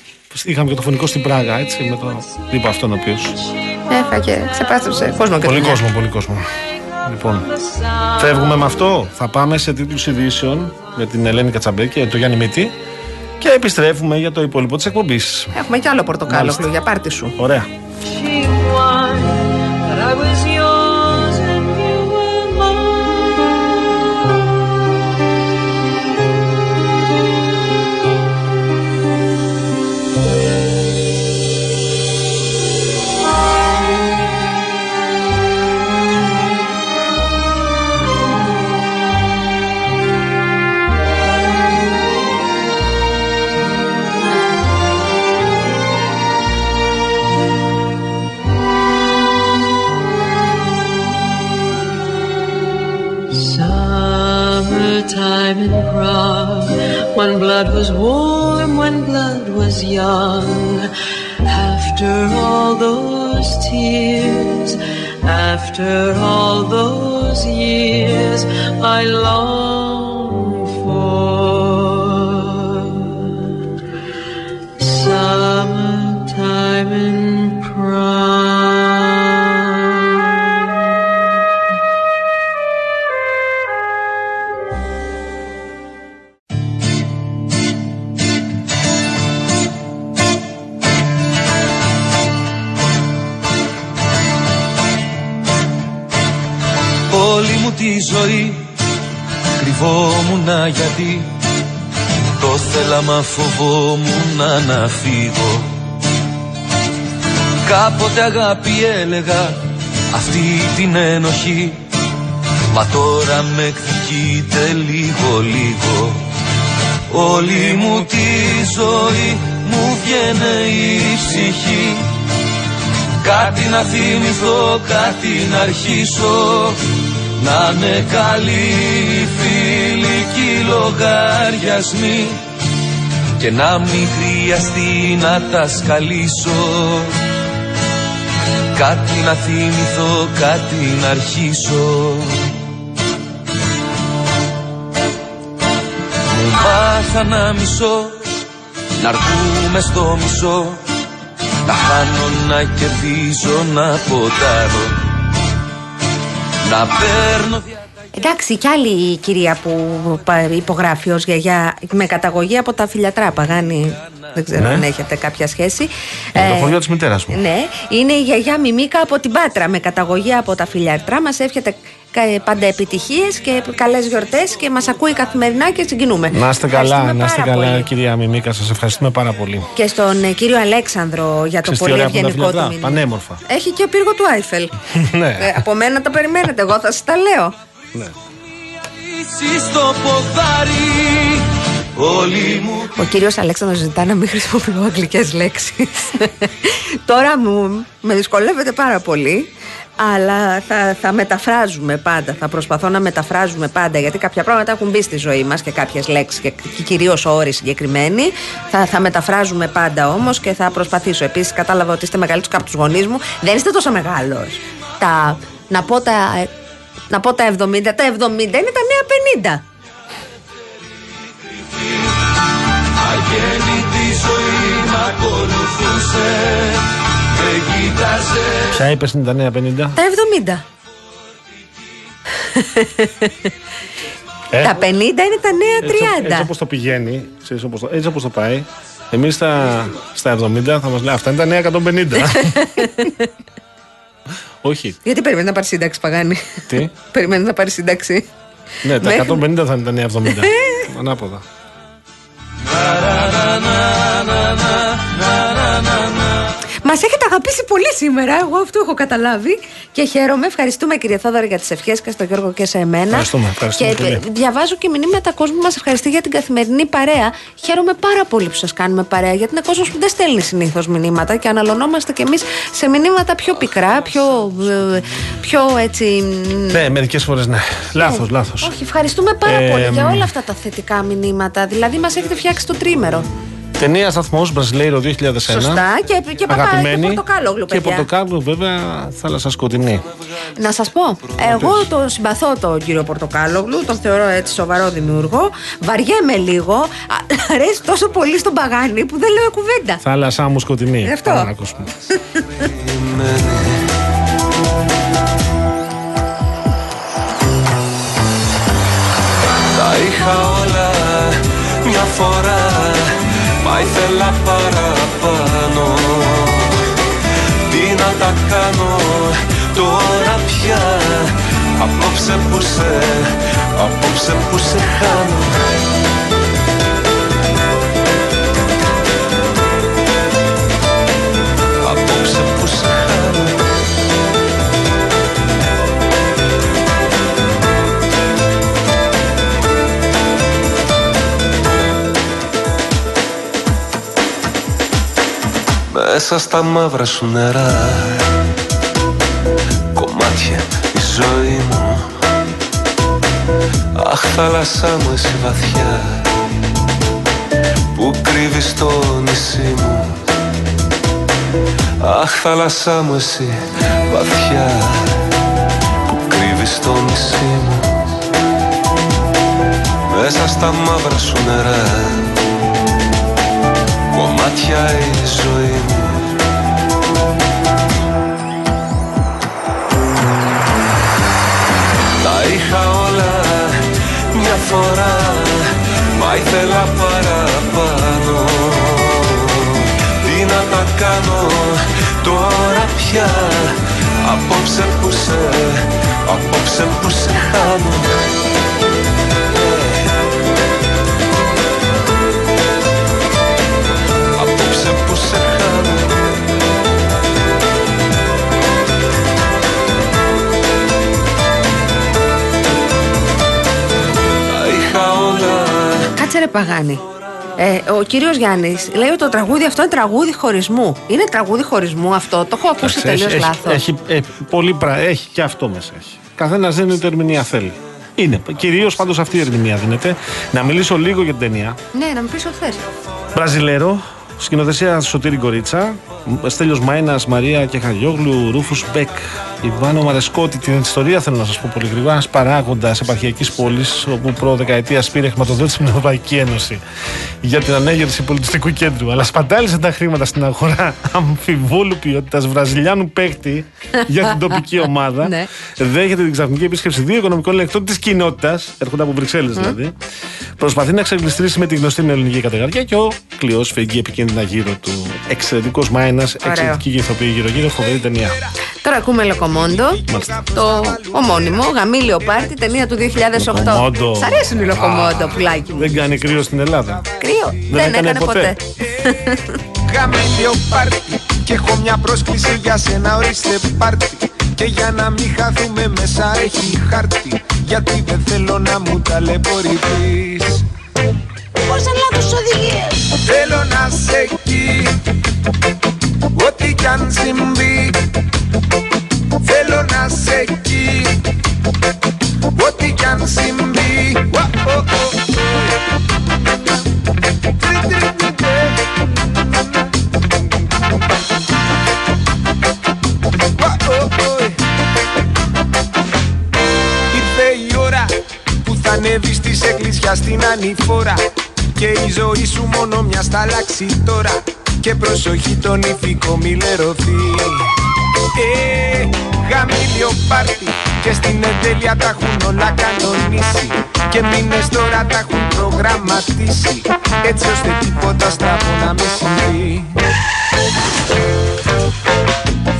Είχαμε και το φωνικό στην Πράγα, έτσι, με το τύπο αυτόν ο οποίος. Έφαγε, ξεπάστρεψε κόσμο και Πολύ δουλειά. κόσμο, πολύ κόσμο. Λοιπόν, φεύγουμε με αυτό. Θα πάμε σε τίτλους ειδήσεων με την Ελένη Κατσαμπέ και τον Γιάννη Μίτη και επιστρέφουμε για το υπόλοιπο της εκπομπής. Έχουμε κι άλλο πορτοκάλο Μάλιστα. για πάρτι σου. Ωραία. Blood was warm, when blood was young. After all those tears, after all those years, I long φοβόμουν να φύγω Κάποτε αγάπη έλεγα αυτή την ένοχη. Μα τώρα με εκδικείται λίγο λίγο. Όλη μου τη ζωή μου βγαίνε η ψυχή. Κάτι να θυμηθώ, κάτι να αρχίσω. Να είναι καλοί φιλικοί λογαριασμοί Και να μην χρειαστεί να τα σκαλίσω. Κάτι να θυμηθώ, κάτι να αρχίσω. Μου μάθα να μισώ, να αρκούμε στο μισό. Να χάνω, να κερδίζω, να ποτάρω. Να παίρνω Εντάξει, κι άλλη κυρία που πα- υπογράφει ως γιαγιά με καταγωγή από τα φιλιατρά Παγάνη. Δεν ξέρω Ναι. αν έχετε κάποια σχέση. Με το Ε, χωριό της μητέρας μου. Ναι, είναι η γιαγιά Μιμίκα από την Πάτρα με καταγωγή από τα φιλιατρά. Μας εύχεται κα- πάντα επιτυχίες και καλές γιορτές και μας ακούει καθημερινά και συγκινούμε. Να είστε καλά, Ευχαριστούμε να είστε πάρα καλά, πολύ. κυρία Μιμίκα. Σας ευχαριστούμε πάρα πολύ. Και στον ε, κύριο Αλέξανδρο για το Ξέρεις τι πολύ ωραία που είναι τα ευγενικό του φιλιατρά, μήνυμα. Πανέμορφα. Έχει και πύργο του Άιφελ. ναι. Ε, από μένα τα περιμένετε, εγώ θα σας τα λέω. Ναι. Εσύ στο ποδάρι Όλοι μου Ο κύριος Αλέξανδρος ζητά να μην χρησιμοποιώ αγγλικές λέξεις. Τώρα μου με δυσκολεύεται πάρα πολύ. Αλλά θα, θα μεταφράζουμε πάντα. Θα προσπαθώ να μεταφράζουμε πάντα. Γιατί κάποια πράγματα έχουν μπει στη ζωή μας και κάποιες λέξεις και, και κυρίως όροι συγκεκριμένοι. Θα, θα μεταφράζουμε πάντα όμως και θα προσπαθήσω. Επίσης, κατάλαβα ότι είστε μεγαλύτερος από τους γονείς μου. Δεν είστε τόσο μεγάλος. Τα, να, πω τα, να πω τα 70. Τα 70 είναι τα νέα 50. Αγέννητη ζωή μ' ακολουθούσε Με κοίταζε Ποια είπες είναι τα νέα 50. Τα 70. Ε, Τα 50 είναι τα νέα 30. Έτσι, έτσι όπως το πηγαίνει, ξέρεις, όπως το, έτσι όπως το πάει, εμείς στα, στα 70 θα μα λέει αυτά είναι τα νέα 150. Όχι. Γιατί περιμένει να πάρει σύνταξη, Παγάνη. Τι; περιμένει να πάρει σύνταξη. Ναι, τα Μέχρι- 150 θα είναι τα νέα 70. Ανάποδα. Μας έχετε αγαπήσει πολύ σήμερα. Εγώ αυτό έχω καταλάβει και χαίρομαι. Ευχαριστούμε κύριε Θόδωρα για τις ευχές και στον Γιώργο και σε εμένα. Ευχαριστούμε, ευχαριστούμε και πολύ. ε, διαβάζω και μηνύματα κόσμου που μας ευχαριστεί για την καθημερινή παρέα. Χαίρομαι πάρα πολύ που σας κάνουμε παρέα γιατί είναι κόσμος που δεν στέλνει συνήθως μηνύματα και αναλωνόμαστε κι εμείς σε μηνύματα πιο πικρά, πιο, ε, πιο έτσι. μ, Ναι, μερικές φορές ναι. Λάθος, λάθος. Όχι, ευχαριστούμε πάρα Ε, πολύ για μ. όλα αυτά τα θετικά μηνύματα. Δηλαδή, μας έχετε φτιάξει το τρίμερο. Ταινία σταθμός Μπραζιλέιρο 2001. Σωστά. Και, και, παπά, και Αγαπημένη. πορτοκάλογλου, Και παιδιά. πορτοκάλου, βέβαια, θάλασσα σκοτεινή. Να σας πω, εγώ το συμπαθώ τον κύριο Πορτοκάλογλου, τον θεωρώ έτσι σοβαρό δημιουργό. Βαριέμαι λίγο. Α, Αρέσει τόσο πολύ στον παγάνι που δεν λέω κουβέντα. Θάλασσά μου σκοτεινή. Ε, αυτό. Πάμε να ακούσουμε. Τα είχα όλα μια φορά Μα ήθελα παραπάνω. Τι να τα κάνω τώρα πια; Απόψε που σε, απόψε που σε χάνω Μέσα στα μαύρα σου νερά. Κομμάτια η ζωή μου. Αχ θάλασσά μου εσύ βαθιά. Κρύβεις στο νησί μου. Αχ θάλασσά μου εσύ βαθιά. Που κρύβεις στο νησί μου. Μέσα στα μαύρα σου νερά. Κομμάτια η ζωή φορά Μα ήθελα παραπάνω. Τι να τα κάνω τώρα πια Απόψε που σε, απόψε που σε χάνω Παγάνη. Ε, ο κύριος Γιάννης λέει ότι το τραγούδι αυτό είναι τραγούδι χωρισμού. Είναι τραγούδι χωρισμού αυτό. Το έχω ακούσει Εντάξει, τελείως έχει, λάθος. Έχει, ε, πολύ πρα... έχει και αυτό μέσα έχει. Καθένας δεν είναι το ερμηνεία θέλει. Είναι. Κυρίως πάντως αυτή η ερμηνεία δίνεται. Να μιλήσω λίγο για την ταινία. Ναι, να μου πεις ό,τι θες. Μπραζιλέρο, σκηνοθεσία Σωτήρη Γκορίτσα, Στέλιος Μάινας, Μαρία Κεχαγιόγλου, Ρούφους Μπέκ, Ιβάνο Μαρεσκότη. Την ιστορία θέλω να σας πω πολύ γρήγορα. Ένας παράγοντας επαρχιακής πόλης, όπου προ δεκαετίας πήρε χρηματοδότηση με την Ευρωπαϊκή Ένωση για την ανέγερση πολιτιστικού κέντρου. Αλλά σπατάλησε τα χρήματα στην αγορά αμφιβόλου ποιότητας Βραζιλιάνου παίκτη για την τοπική ομάδα. Ναι. Δέχεται την ξαφνική επίσκεψη δύο οικονομικών ελεκτών της κοινότητας, έρχονται από Βρυξέλλες δηλαδή. Προσπαθεί να εξεγκλιστρήσει με τη γνωστή ελληνική κατηγορία και ο κλειός φεγγεί επικίνδυνα γύρω του. Εξαιρετικός Μάινας, εξαιρετική ηθοποιή γύρω-γύρω, φοβερή ταινία. Τώρα ακούμε Λοκομόντο. Μάλιστα. Το ομώνυμο Γαμήλιο Πάρτι, ταινία του 2008. Λοκομόντο. Σ' αρέσουν οι Λοκομόντο, Α, πουλάκι μου. Δεν κάνει κρύο στην Ελλάδα. Κρύο. Δεν, έκανε έκανε ποτέ. ποτέ. Γαμήλιο πάρτι Και έχω μια πρόσκληση για σένα ορίστε πάρτι Και για να μην χαθούμε μέσα έχει χάρτη Γιατί δεν θέλω να μου ταλαιπωρηθείς Πώς να λάθος οδηγίες; Θέλω να σε εκεί Ό,τι κι αν συμβεί Θέλω να σε εκεί Ό,τι κι αν συμβεί Ουα, ο, ο, Ουα, ο, ο. Ήρθε η ώρα που θα ανέβεις της εκκλησιάς στην ανηφόρα Και η ζωή σου μόνο μιας θα αλλάξει τώρα Και προσοχή τον ηθικό μη λερωθεί Ε, γαμήλιο πάρτι. Και στην εντέλεια τα έχουν όλα κανονίσει. Και μήνες τώρα τα έχουν προγραμματίσει. Έτσι ώστε τίποτα στραβό να μην συμβεί.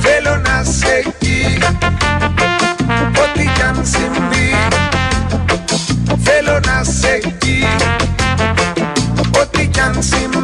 Θέλω να σε εκεί Ό,τι κι αν συμβεί. Θέλω να σε εκεί Ό,τι κι αν συμβεί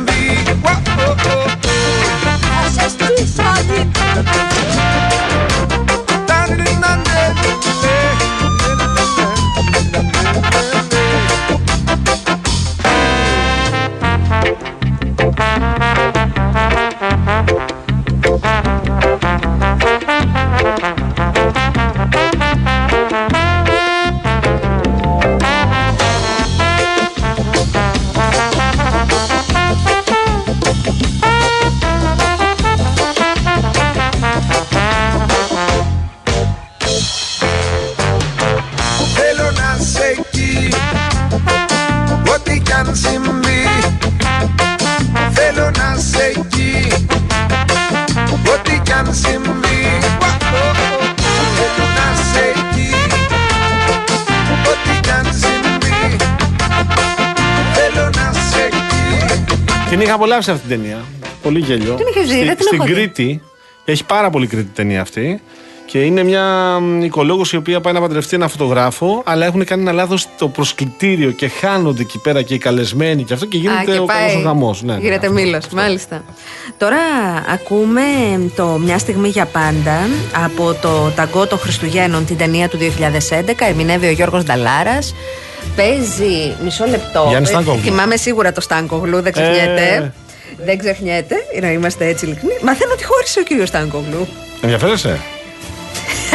Την είχα απολαύσει αυτή την ταινία. Πολύ γέλιο. Την είχες δει, Στη- δεν την Στην έχω δει. Κρήτη. Έχει πάρα πολύ Κρήτη ταινία αυτή. Και είναι μια μ, οικολόγος η οποία πάει να παντρευτεί ένα φωτογράφο, αλλά έχουν κάνει ένα λάθος στο προσκλητήριο και χάνονται εκεί πέρα και οι καλεσμένοι και αυτό και γίνεται Α, και ο πάει. καλός ο γαμό. Ναι, ναι, Γίνεται αυτό. μήλος, μάλιστα. Τώρα ακούμε το Μια στιγμή για πάντα από το Ταγκό των Χριστουγέννων, την ταινία του 2011. Ερμηνεύει ο Γιώργος Νταλάρας Παίζει μισό λεπτό. Γιάννη Ε, Στάνκογλου. Θυμάμαι σίγουρα το Στάνκογλου, δεν ξεχνιέται. Ε. Δεν ξεχνιέται, να είμαστε έτσι ειλικρινοί. Μαθαίνω ότι χώρισε ο κύριος Στάνκογλου. Ενδιαφέρεσαι;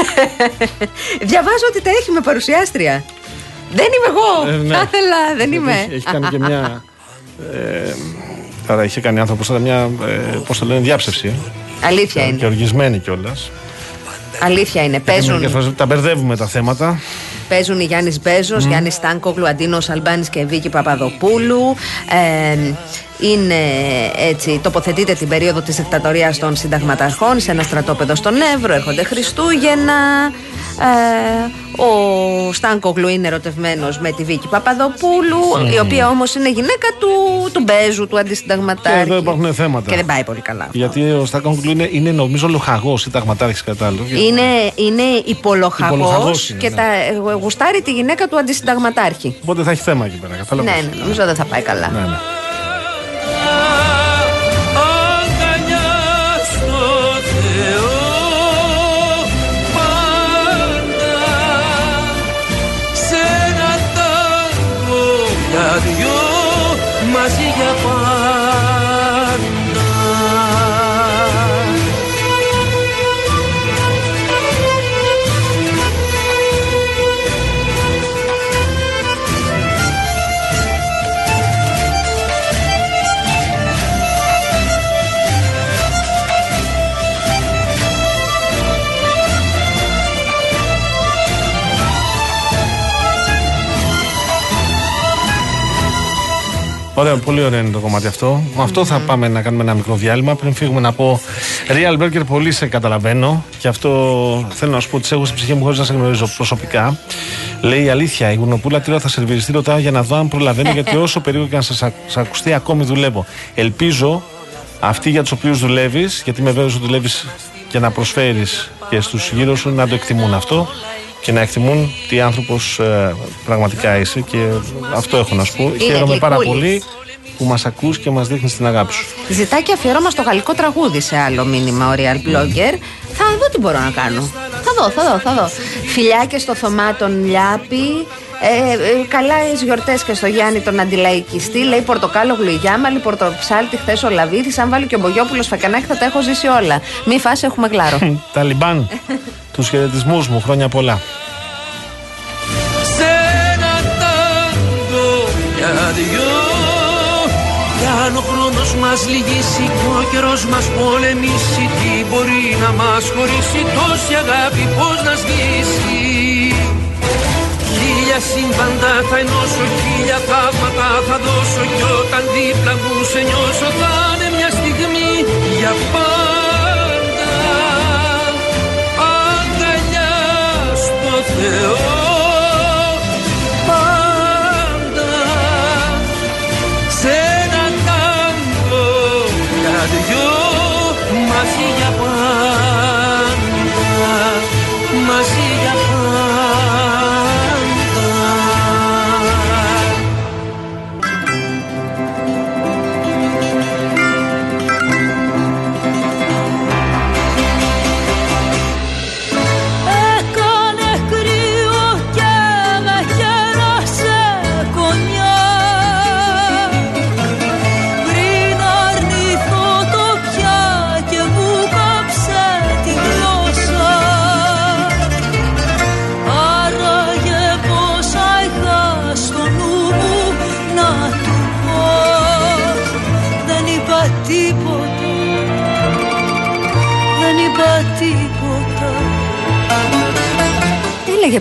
Διαβάζω ότι τα έχει με παρουσιάστρια. Δεν είμαι εγώ. Ε, ναι. Θα ήθελα, δεν είμαι. Έχει, έχει κάνει και μια. Ε, Άρα είχε κάνει άνθρωπος τώρα μια, ε, πώς το λένε, διάψευση. Ε. Αλήθεια είναι. Και οργισμένη κιόλας. Αλήθεια είναι. Παίζουν, Τα μπερδεύουμε τα θέματα. Παίζουν οι Γιάννης Μπέζος, mm. Γιάννης Στάνκογλου, Αντίνος Αλμπάνης και Βίκη Παπαδοπούλου. Ε, είναι έτσι, τοποθετείται την περίοδο της δικτατορίας των συνταγματαρχών σε ένα στρατόπεδο στον Εύρο, έρχονται Χριστούγεννα. Ε, ο Στάνκογλου είναι ερωτευμένος με τη Βίκη Παπαδοπούλου, η οποία όμως είναι γυναίκα του, του Μπέζου, του αντισυνταγματάρχη. Και εδώ υπάρχουν θέματα. Και δεν πάει πολύ καλά. Γιατί ο Στάνκογλου είναι, είναι νομίζω λοχαγός συνταγματάρχη κατάλληλο. Είναι, είναι υπολοχαγός Υπολοχαγός είναι, και ναι. τα, ε, γουστάρει τη γυναίκα του αντισυνταγματάρχη. Οπότε θα έχει θέμα εκεί πέρα. Κατάλαβα. Ναι, ναι, νομίζω δεν θα πάει καλά. Ναι, ναι. Ωραία, πολύ ωραίο είναι το κομμάτι αυτό. Με αυτό θα πάμε να κάνουμε ένα μικρό διάλειμμα. Πριν φύγουμε να πω Real Burger, πολύ σε καταλαβαίνω. Και αυτό θέλω να σου πω ότι σε έχω στην ψυχή μου χωρίς να σε γνωρίζω προσωπικά. Λέει η αλήθεια, η γουρνοπούλα τύρα θα σερβιριστεί ρωτάω για να δω αν προλαβαίνω, γιατί όσο περίπου και να σας σας ακουστεί, ακόμη δουλεύω. Ελπίζω αυτοί για τους οποίους δουλεύεις, γιατί είμαι βέβαιος ότι δουλεύεις και να προσφέρεις και στους γύρω σου να το εκτιμούν αυτό και να εκτιμούν τι άνθρωπος πραγματικά είσαι. Και αυτό έχω να σου πω. Χαίρομαι πάρα γλυκούλης. πολύ που μας ακούς και μας δείχνεις την αγάπη σου. Ζητά και αφιερώμα στο γαλλικό τραγούδι σε άλλο μήνυμα ο Real Blogger. Θα δω τι μπορώ να κάνω. Θα δω, θα δω, θα δω. Φιλιά και στο Θωμά τον Λιάπη. Ε, ε, καλά τι γιορτές και στο Γιάννη τον αντιλαϊκιστή. Λέει Πορτοκάλο γλουγιάμαλη, Πορτοψάλτη χθες ο Λαβίδης. Αν βάλει και ο Μπογιόπουλος φακανάκι θα τα έχω ζήσει όλα. Μη φάση έχουμε γλάρο. Ταλιμπάν, τους χαιρετισμούς μου, χρόνια πολλά. σε ένα τάγκο για δυο Κι αν ο χρόνος μας λυγίσει και ο καιρός μας πολεμήσει Τι μπορεί να μας χωρίσει τόση αγάπη πώς να σβήσει Χίλια σύμπαντα θα ενώσω, χίλια θαύματα θα δώσω Κι όταν δίπλα μου σε νιώσω θα είναι μια στιγμή για πάντα. Αγκαλιά στο Θεό πάντα. Σε ένα τάγκο για δυο μαζί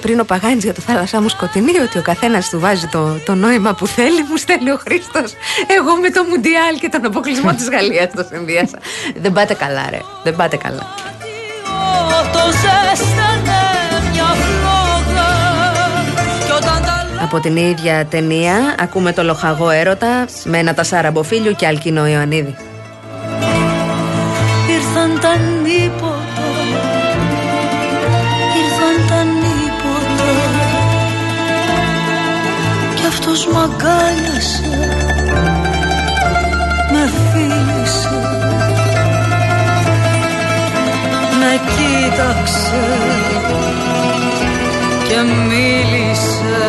πριν ο Παγάνης για το θάλασσά μου σκοτεινή ότι ο καθένας του βάζει το, το νόημα που θέλει. Μου στέλνει ο Χρήστος. Εγώ με το Μουντιάλ και τον αποκλεισμό της Γαλλίας το συνδύασα. Δεν πάτε καλά, ρε. Δεν πάτε καλά. Το ζέστανε μια φλόγα Κι όταν τα Από την ίδια ταινία ακούμε το λοχαγό έρωτα με ένα τασάρα Μποφίλιου και Αλκίνο Ιωαννίδη. Μ' αγκάλιασε Με φίλησε Με κοίταξε Και μίλησε.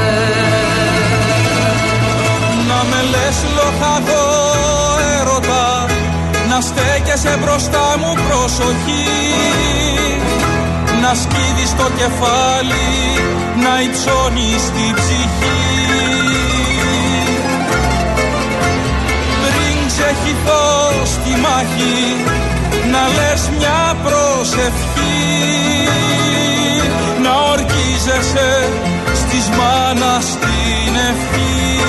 Να με λες λοχαγό έρωτα Να στέκεσαι μπροστά μου προσοχή. Να σκύβεις το κεφάλι Να υψώνεις την ψυχή ξεχυθώ στη μάχη να λες μια προσευχή. Να ορκίζεσαι στις μάνας την ευχή.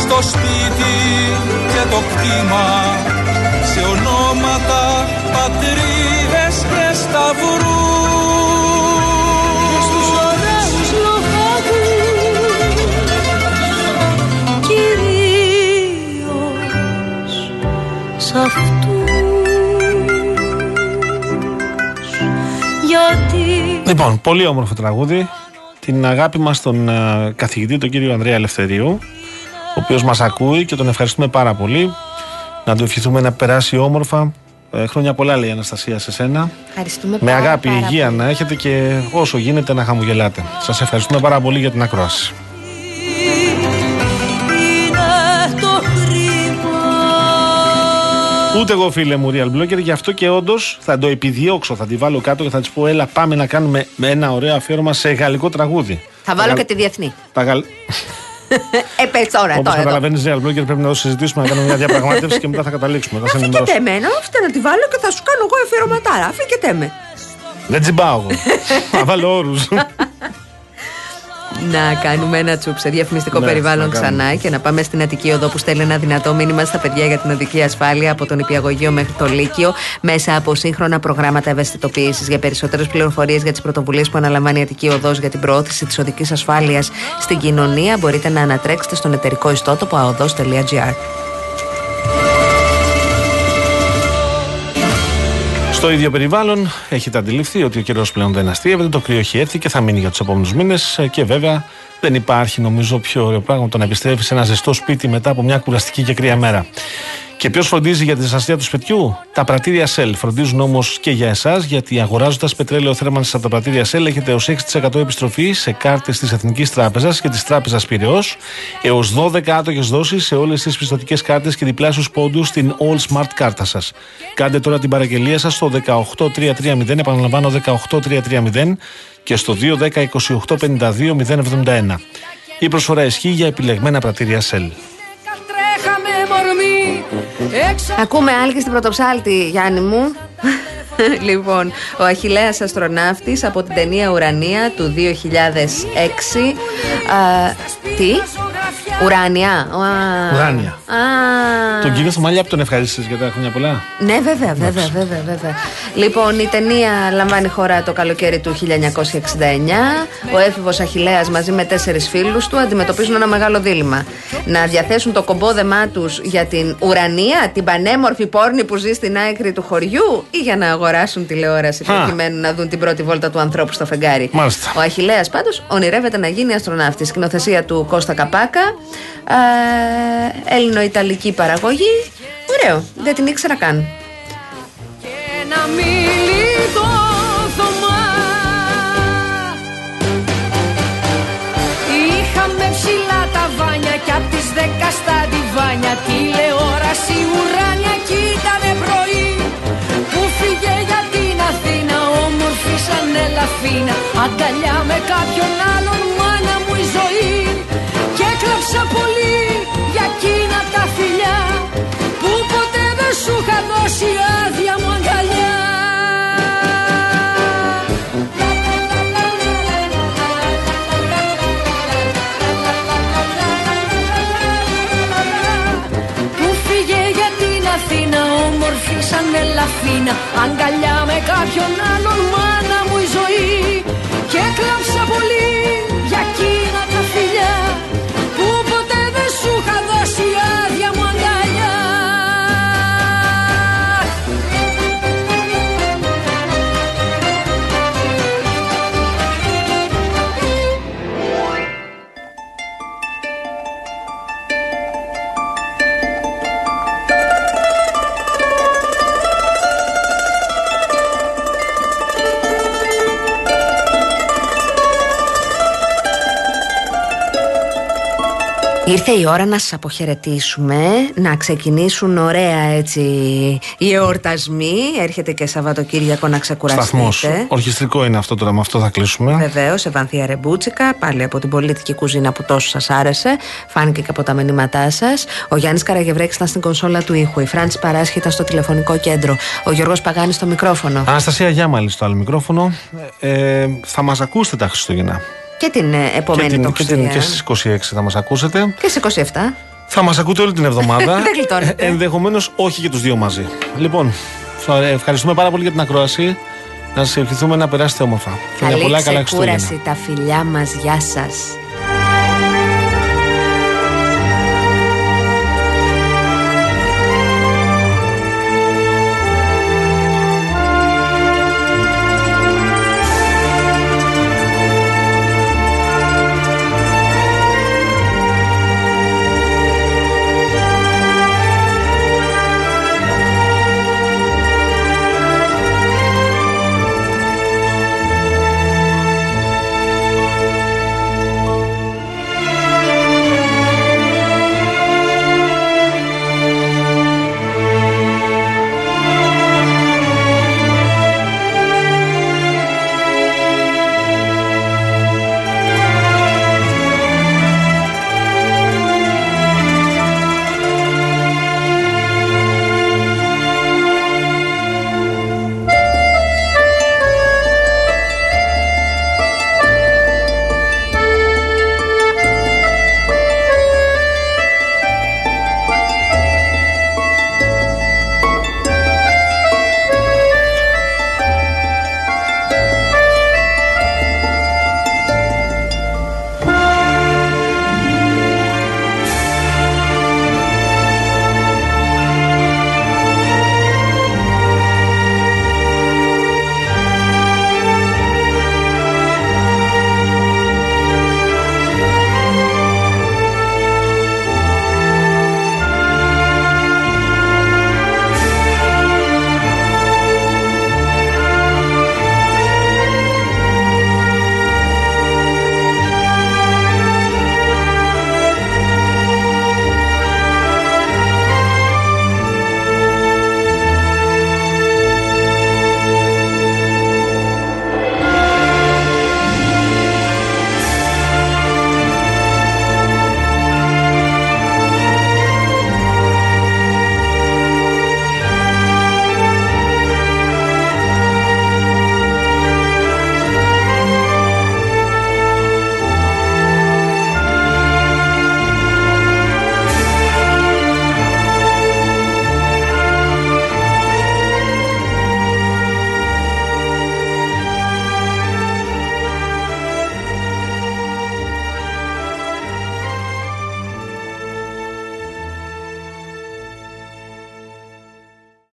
Στο σπίτι και το κτήμα σε ονόματα πατρίδες Λοιπόν, πολύ όμορφο τραγούδι. Την αγάπη μας στον ε, καθηγητή, τον κύριο Ανδρέα Ελευθερίου, ο οποίος μας ακούει και τον ευχαριστούμε πάρα πολύ. Να του ευχηθούμε να περάσει όμορφα. Ε, χρόνια πολλά, λέει η Αναστασία σε σένα. Ευχαριστούμε Με πάρα, αγάπη, πάρα υγεία πολύ. να έχετε και όσο γίνεται να χαμογελάτε. Σας ευχαριστούμε πάρα πολύ για την ακρόαση. Ούτε εγώ, φίλε μου, Real Blogger, γι' αυτό και όντως θα το επιδιώξω. Θα τη βάλω κάτω και θα της πω: Έλα, πάμε να κάνουμε με ένα ωραίο αφιέρωμα σε γαλλικό τραγούδι. Θα βάλω και τη διεθνή. Τα γαλλ... Ε, πες τώρα, Όπως τώρα. εδώ. καταλαβαίνεις, Real Blogger, πρέπει να το συζητήσουμε, να κάνουμε μια διαπραγμάτευση και μετά θα καταλήξουμε. Θα σε Αφήκετε ενημερώσω. εμένα, αφήστε να τη βάλω και θα σου κάνω εγώ εφηρωματάρα. Αφήκετε με. Δεν τσιμπάω εγώ. Θα βάλω όρους. Να κάνουμε ένα τσουπ σε διαφημιστικό Ναι, περιβάλλον να κάνουμε. ξανά και να πάμε στην Αττική Οδό που στέλνει ένα δυνατό μήνυμα στα παιδιά για την οδική ασφάλεια από τον Υπηαγωγείο μέχρι το Λύκειο μέσα από σύγχρονα προγράμματα ευαισθητοποίησης. Για περισσότερες πληροφορίες για τις πρωτοβουλίες που αναλαμβάνει η Αττική Οδός για την προώθηση της οδικής ασφάλειας στην κοινωνία μπορείτε να ανατρέξετε στον εταιρικό ιστότοπο aodos.gr. Στο ίδιο περιβάλλον έχετε αντιληφθεί ότι ο καιρός πλέον δεν αστείευεται, το κρύο έχει έρθει και θα μείνει για τους επόμενους μήνες. Και βέβαια δεν υπάρχει νομίζω πιο ωραίο πράγμα από το να επιστρέφεις σε ένα ζεστό σπίτι μετά από μια κουραστική και κρύα μέρα. Και ποιος φροντίζει για τη ζεστασία του σπιτιού, τα πρατήρια Shell. Φροντίζουν όμως και για εσάς, γιατί αγοράζοντας πετρέλαιο θέρμανσης από τα πρατήρια Shell έχετε ω 6% επιστροφή σε κάρτες της Εθνικής Τράπεζας και της Τράπεζας Πυραιός, έως 12 άτογε δόσεις σε όλες τις πιστοτικές κάρτες και διπλάσιους πόντους στην All Smart κάρτα σας. Κάντε τώρα την παραγγελία σας στο 18330, επαναλαμβάνω 18330 και στο 210 Η προσφορά ισχύει για επιλεγμένα πρατήρια Shell. Τρέχαμε μορμί έξω Ακούμε άλλη και στην πρωτοψάλτη, Γιάννη μου. λοιπόν, ο Αχιλέας Αστροναύτης από την ταινία Ουρανία του 2006. Α, τι; Ουράνια. Α, Ουράνια. Α, Τον κύριο Θωμαλιά που τον ευχαρίστησες για τα χρόνια πολλά. Ναι, βέβαια, βέβαια, βέβαια, βέβαια. Λοιπόν, η ταινία λαμβάνει χώρα το καλοκαίρι του 1969. Ο έφηβος Αχηλέα μαζί με τέσσερις φίλους του αντιμετωπίζουν ένα μεγάλο δίλημα. Να διαθέσουν το κομπόδεμά τους για την ουρανία, την πανέμορφη πόρνη που ζει στην άκρη του χωριού, ή για να αγοράσουν τηλεόραση Α. προκειμένου να δουν την πρώτη βόλτα του ανθρώπου στο φεγγάρι. Μάλιστα. Ο Αχηλέα πάντως ονειρεύεται να γίνει αστροναύτη. Σκηνοθεσία του Κώστα Καπάκα. Ε, Έλληνο-Ιταλική παραγωγή. Ωραίο. Δεν την ήξερα καν. ένα μιλικό θωμά Είχαμε ψηλά τα βάνια κι απ' τις δέκα στα διβάνια τηλεόραση ουράνια ελαφίνα αγκαλιά με κάποιον άλλον μάνα μου η ζωή. Και έκλαψα πολύ για εκείνα τα φιλιά που ποτέ δεν σου είχα δώσει άδεια μου αγκαλιά. Που φύγε για την Αθήνα όμορφη σαν ελαφίνα Αγκαλιά με κάποιον άλλον μάνα μου η ζωή Και κλάψα πολύ Ήρθε η ώρα να σας αποχαιρετήσουμε, να ξεκινήσουν ωραία έτσι οι εορτασμοί. Έρχεται και Σαββατοκύριακο να ξεκουραστείτε. Σταθμός. Ορχιστρικό είναι αυτό τώρα, με αυτό θα κλείσουμε. Βεβαίως, Ευανθία Ρεμπούτσικα, πάλι από την πολιτική κουζίνα που τόσο σας άρεσε. Φάνηκε και από τα μηνύματά σας. Ο Γιάννης Καραγευρέκης ήταν στην κονσόλα του ήχου. Η Φράντση Παράσχη ήταν στο τηλεφωνικό κέντρο. Ο Γιώργος Παγάνης στο μικρόφωνο. Αναστασία Γιάμαλη στο άλλο μικρόφωνο. Ε, θα μας ακούσετε τα Χριστούγεννα. Και την ε, επομένη και, την, το και, την, και Χριστούγεννα. στι 26 θα μας ακούσετε. Και στις 27. Θα μας ακούτε όλη την εβδομάδα. Δεν γλιτώνετε. Ενδεχομένως όχι και τους δύο μαζί. Λοιπόν, θα- ευχαριστούμε πάρα πολύ για την ακρόαση. Να σας ευχηθούμε να περάσετε όμορφα. Χρόνια Καλή πολλά, καλά Χριστούγεννα. ξεκούραση, τα φιλιά μας, γεια σας